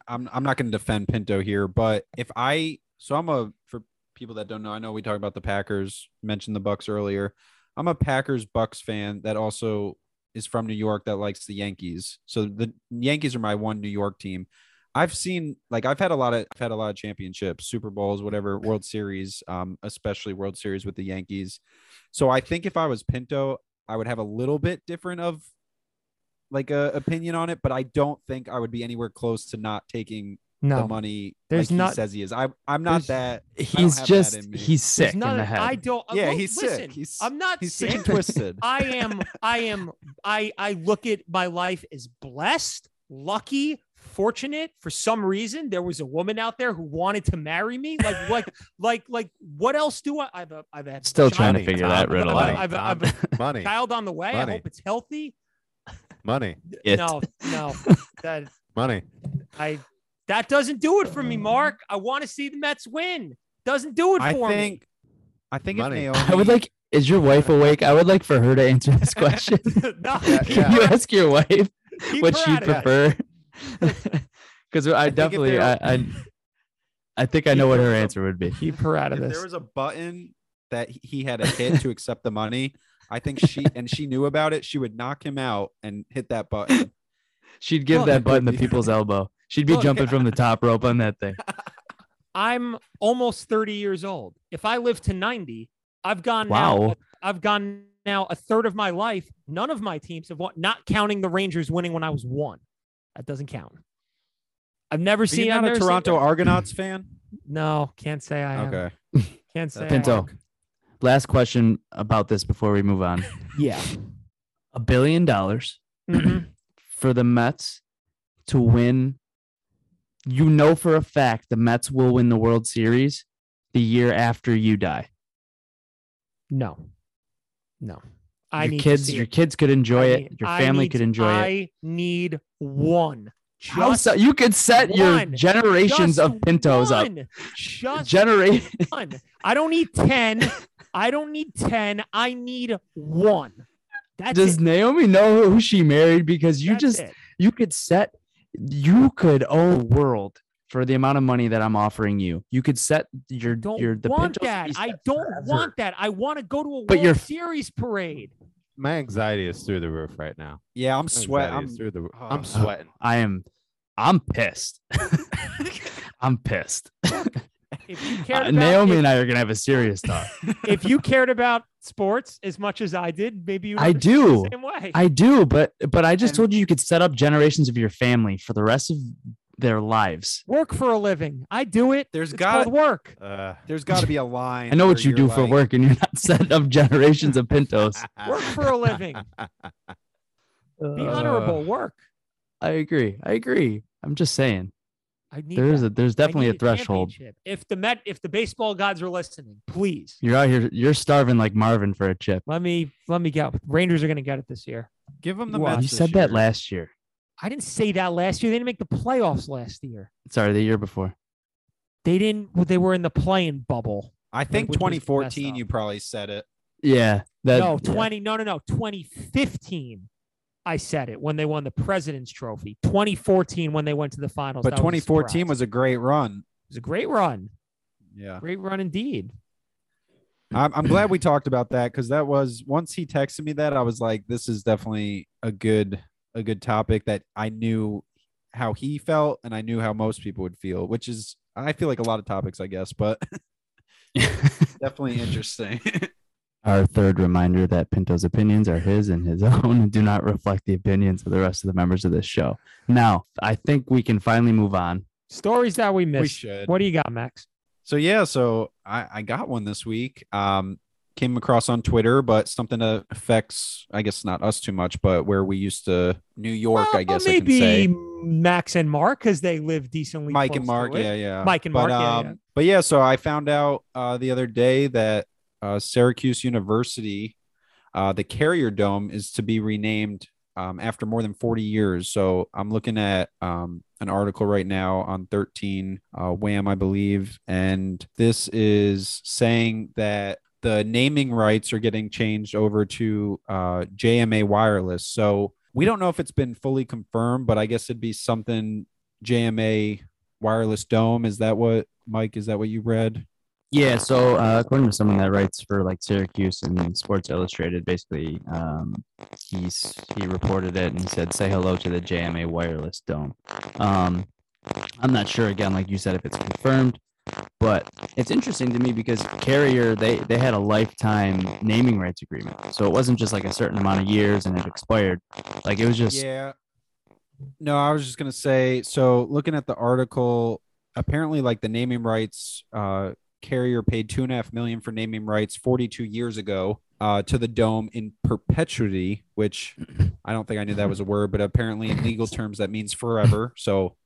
I'm I'm not going to defend Pinto here, but if I so I'm a for people that don't know, I know we talked about the Packers, mentioned the Bucks earlier. I'm a Packers Bucks fan that also is from New York that likes the Yankees. So the Yankees are my one New York team. I've seen like I've had a lot of I've had a lot of championships, Super Bowls, whatever, World Series, um, especially World Series with the Yankees. So I think if I was Pinto, I would have a little bit different of like a opinion on it, but I don't think I would be anywhere close to not taking the money There's like not- he says he is. I I'm not that He's have that just he's sick there's in the head. I don't. Yeah, look, he's listen, sick. He's I'm not he's sick sick. and twisted. I am. I am. I I look at my life as blessed, lucky, fortunate. For some reason, there was a woman out there who wanted to marry me. Like like like like. What else do I? I've a, I've had Still child- trying to figure that riddle out. I've- Tom, I've- money, child on the way. I hope it's healthy. money, It. No, no, that money. I that doesn't do it for me, Mark. I want to see the Mets win. Doesn't do it I for think I think if Money. Naomi I would like. Is your wife awake? I would like for her to answer this question. no, Yeah, Can you ask your wife keep what she out of it. prefer? Because I, think if definitely, there- I, I, I think I know what her answer would be. Keep her out of if this. there was a button that he had to hit to accept the money, I think she and she knew about it, she would knock him out and hit that button. She'd give Well, that that button the people's elbow. She'd be Well, jumping yeah. from the top rope on that thing. I'm almost 30 years old. If I live to 90, I've gone Wow. now. I've gone now a third of my life. None of my teams have won, not counting the Rangers winning when I was one. That doesn't count. I've never Are seen you I've not a never seen- Toronto Argonauts fan? No, can't say I am. Okay. Can't say Pinto. am. Last question about this before we move on. Yeah. A billion dollars Mhm. for the Mets to win. You know for a fact the Mets will win the World Series the year after you die. No. No. I your need kids, your it. kids could enjoy I it. Your family need- could enjoy it. I need one. Just so- you could set your generations just of Pintos up. one. Just Generate. one. I don't need 10. I don't need 10. I need one. That's Does it. Naomi know who she married? Because you That's just it. you could set you could own a world for the amount of money that I'm offering you. You could set your don't your the want Pintos to that. I don't forever. want that. I want to go to a But World you're- Series parade. My anxiety is through the roof right now. Yeah, I'm sweating. I'm through the roof. Oh. I'm sweating. I am I'm pissed. I'm pissed. If you cared Uh, about, Naomi if, and I are gonna have a serious talk. if you cared about sports as much as I did, maybe you I do. the same way. I do, but but I just And- told you you could set up generations of your family for the rest of their lives. work for a living. I do it. There's it's got- called work. Uh, There's got to be a line. I know what you you're do for work, and you're not setting up generations of Pintos. Work for a living. Be Uh, honorable. Work. I agree. I agree. I'm just saying I need. there's that. a there's definitely a threshold. championship. If the Met, if the baseball gods are listening, please You're out here. You're starving like Marvin for a chip. let me let me get. Rangers are going to get it this year. Give them the You. Mets You this said that last year. I didn't say that last year. They didn't make the playoffs last year. Sorry, the year before. They didn't. well, They were in the play-in bubble. I think which was messed 2014. You probably said it. Yeah. That, no, yeah. 20. No, no, no. 2015. I said it when they won the President's Trophy. 2014 when they went to the finals. But That was 2014 was a great run. It was a great run. Yeah. Great run indeed. I'm, I'm glad we talked about that because that was once he texted me that I was like, this is definitely a good a good topic that I knew how he felt and I knew how most people would feel, which is I feel like a lot of topics, I guess, but definitely interesting. Our third reminder that Pinto's opinions are his and his own and do not reflect the opinions of the rest of the members of this show. Now, I think we can finally move on. Stories that we missed. we missed. should. What do you got, Max? So yeah, so I, I got one this week. Um, came across on Twitter, but something that affects, I guess, not us too much, but where we used to New York, I Well, guess I can maybe say. Max and Mark because they live decently. Mike close and Mark, yeah, yeah. Mike and but, Mark, yeah, um, yeah. But yeah, so I found out uh, the other day that uh, Syracuse University, uh, the Carrier Dome, is to be renamed um, after more than 40 years. So I'm looking at um, an article right now on 13 uh, WHAM, I believe, and this is saying that the naming rights are getting changed over to uh, JMA Wireless. So we don't know if it's been fully confirmed, but I guess it'd be something JMA Wireless Dome. Is that what Mike? Is that what you read? Yeah, so uh, according to someone that writes for like Syracuse and Sports Illustrated, basically, um, he's he reported it and said, "Say hello to the JMA Wireless Dome." Um, I'm not sure again, like you said, if it's confirmed, but it's interesting to me because Carrier they they had a lifetime naming rights agreement, so it wasn't just like a certain amount of years and it expired. Like it was just Yeah. No, I was just gonna say. So looking at the article, apparently, like the naming rights, uh, Carrier paid two and a half million for naming rights 42 years ago uh, to the dome in perpetuity, which I don't think I knew that was a word, but apparently in legal terms that means forever. So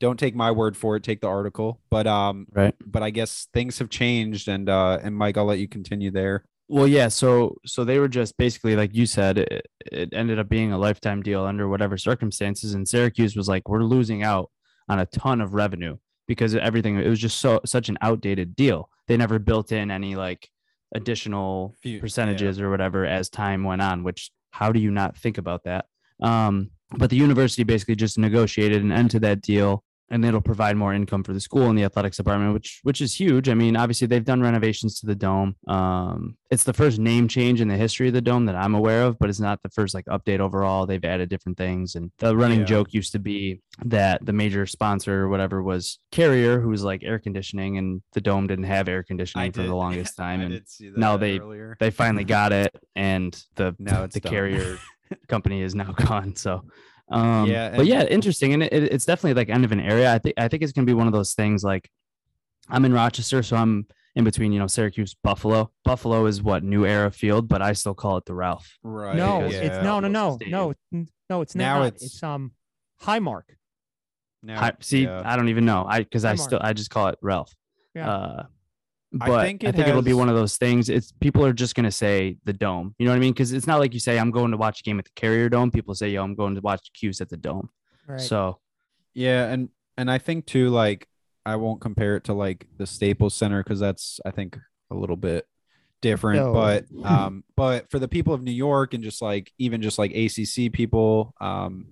don't take my word for it; take the article. But um, right. but I guess things have changed, and uh, and Mike, I'll let you continue there. Well, yeah. So, so they were just basically like you said, it, it ended up being a lifetime deal under whatever circumstances. And Syracuse was like, we're losing out on a ton of revenue because everything. It was just so such an outdated deal. They never built in any like additional Few- yeah. percentages or whatever as time went on. Which how do you not think about that? Um, but the university basically just negotiated an end to that deal and it'll provide more income for the school and the athletics department, which which is huge. I mean, obviously they've done renovations to the dome. Um, it's the first name change in the history of the dome that I'm aware of, but it's not the first like update overall. They've added different things, and the running Yeah. joke used to be that the major sponsor or whatever was Carrier, who was like air conditioning, and the dome didn't have air conditioning for the longest time, and now they- earlier. they finally got it, and the Now it's the done. Carrier company is now gone. So. Um, Yeah, but yeah, interesting, and it, it's definitely like end of an area. I think I think it's gonna be one of those things like I'm in Rochester, so I'm in between, you know, Syracuse, Buffalo. Buffalo is what New Era Field, but I still call it the Ralph. Right. no, because- it's no, no, no, no, no. It's Now not. it's- It's, um, Highmark. Now, I, see, yeah. I don't even know. I because I still I just call it Ralph. Yeah. Uh, I but I think think, it it'll be one of those things. It's people are just gonna say the dome. You know what I mean? Because it's not like you say I'm going to watch a game at the Carrier Dome. People say, "Yo, I'm going to watch Cuse at the Dome." Right. So Yeah, and and I think too, like I won't compare it to like the Staples Center because that's I think a little bit different. No. But um, but for the people of New York and just like even just like ACC people, um,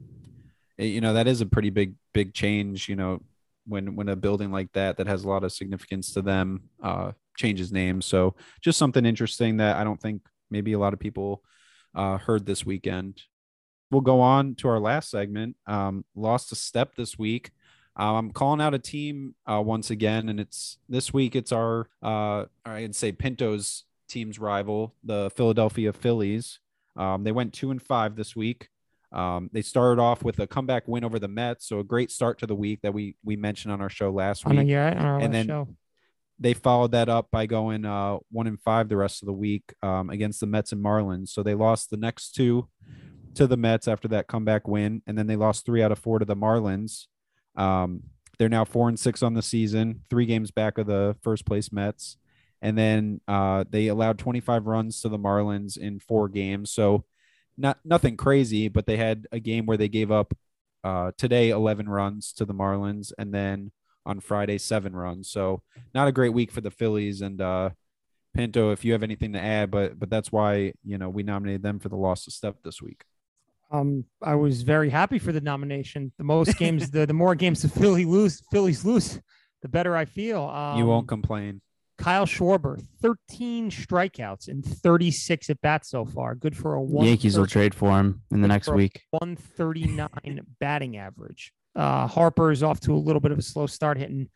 it- you know that is a pretty big big change. You know, when when a building like that that has a lot of significance to them uh changes names. So just something interesting that I don't think maybe a lot of people uh heard this weekend we'll go on to our last segment. Um, lost a step this week. Um, I'm calling out a team uh, once again, and it's this week. It's our uh, I'd say Pinto's team's rival, the Philadelphia Phillies. Um, they went two and five this week. Um, they started off with a comeback win over the Mets, so a great start to the week that we we mentioned on our show last on, week yeah, on our and then show. they followed that up by going uh, one and five the rest of the week um, against the Mets and Marlins. So they lost the next two to the Mets after that comeback win, and then they lost three out of four to the Marlins. Um, they're now four and six on the season, three games back of the first place Mets. And then uh, they allowed 25 runs to the Marlins in four games. So not nothing crazy, but they had a game where they gave up uh, today 11 runs to the Marlins, and then on Friday seven runs. So not a great week for the Phillies and uh Pinto if you have anything to add but but that's why you know we nominated them for the Lost a Step this week. Um, I was very happy for the nomination. The most games, the, the more games the Philly lose, Phillies lose, the better I feel. Um, you won't complain. Kyle Schwarber, 13 strikeouts and 36 at bats so far. Good for a one Yankees will trade for him in the next week. 139 batting average. Uh, Harper is off to a little bit of a slow start, hitting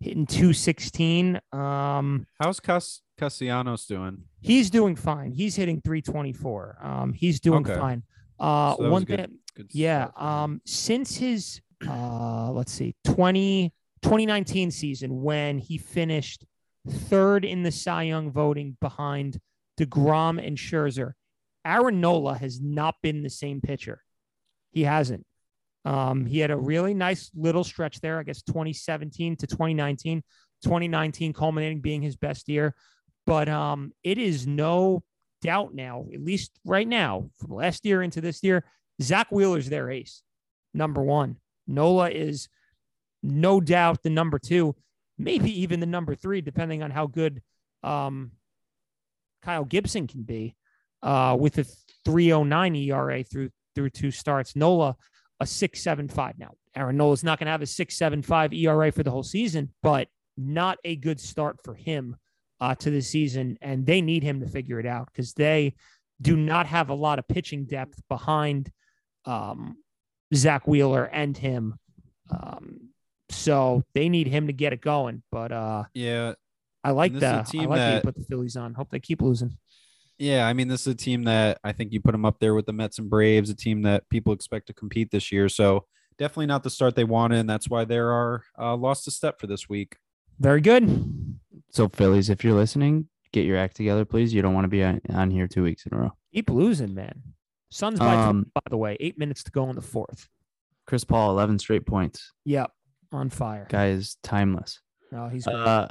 hitting 216. Um, How's Cas Castellanos doing? he's doing fine. He's hitting 324. Um, he's doing Okay. fine. Uh, So that was one good- thing, Good yeah. start for him. Um, since his uh, let's see, 20, 2019 season when he finished third in the Cy Young voting behind DeGrom and Scherzer, Aaron Nola has not been the same pitcher. He hasn't. Um, he had a really nice little stretch there, I guess 2017 to 2019, 2019 culminating being his best year. But um, it is no doubt now, at least right now, from last year into this year, Zack Wheeler's their ace, number one. Nola is no doubt the number two, maybe even the number three, depending on how good um, Kyle Gibson can be uh, with a 309 ERA through through two starts. Nola, a 675. Now, Aaron Nola's not going to have a 675 ERA for the whole season, but not a good start for him uh, to the season. And they need him to figure it out because they do not have a lot of pitching depth behind um, Zack Wheeler and him. Um, so they need him to get it going. But uh, yeah, I like this is a that. I team like that you put the Phillies on. Hope they keep losing. yeah. I mean, this is a team that I think you put them up there with the Mets and Braves, a team that people expect to compete this year. So definitely not the start they wanted, and that's why they're uh, lost a step for this week. Very good. So Phillies, if you're listening, get your act together, please. You don't want to be on, on here two weeks in a row. Keep losing, man. Suns by two, Um, by the way. Eight minutes to go in the fourth. Chris Paul, 11 straight points. Yep. On fire. Guy is timeless. No, he's great. Uh,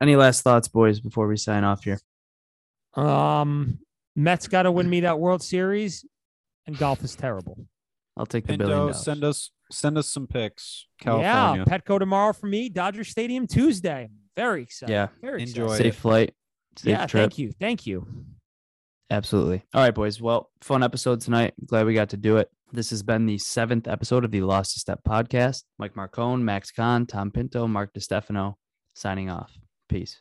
any last thoughts, boys, before we sign off here? um Mets gotta win me that World Series and golf is terrible. I'll take the billion dollars. send us send us some picks. Yeah, Petco tomorrow for me. Dodger Stadium Tuesday. Very excited. Yeah. Very Enjoy excited. Safe flight. Safe Yeah, trip. thank you. Thank you. Absolutely. All right, boys. Well, fun episode tonight. Glad we got to do it. This has been the seventh episode of the Lost a Step podcast. Mike Marcone, Max Kahn, Tom Pinto, Mark DeStefano signing off. Peace.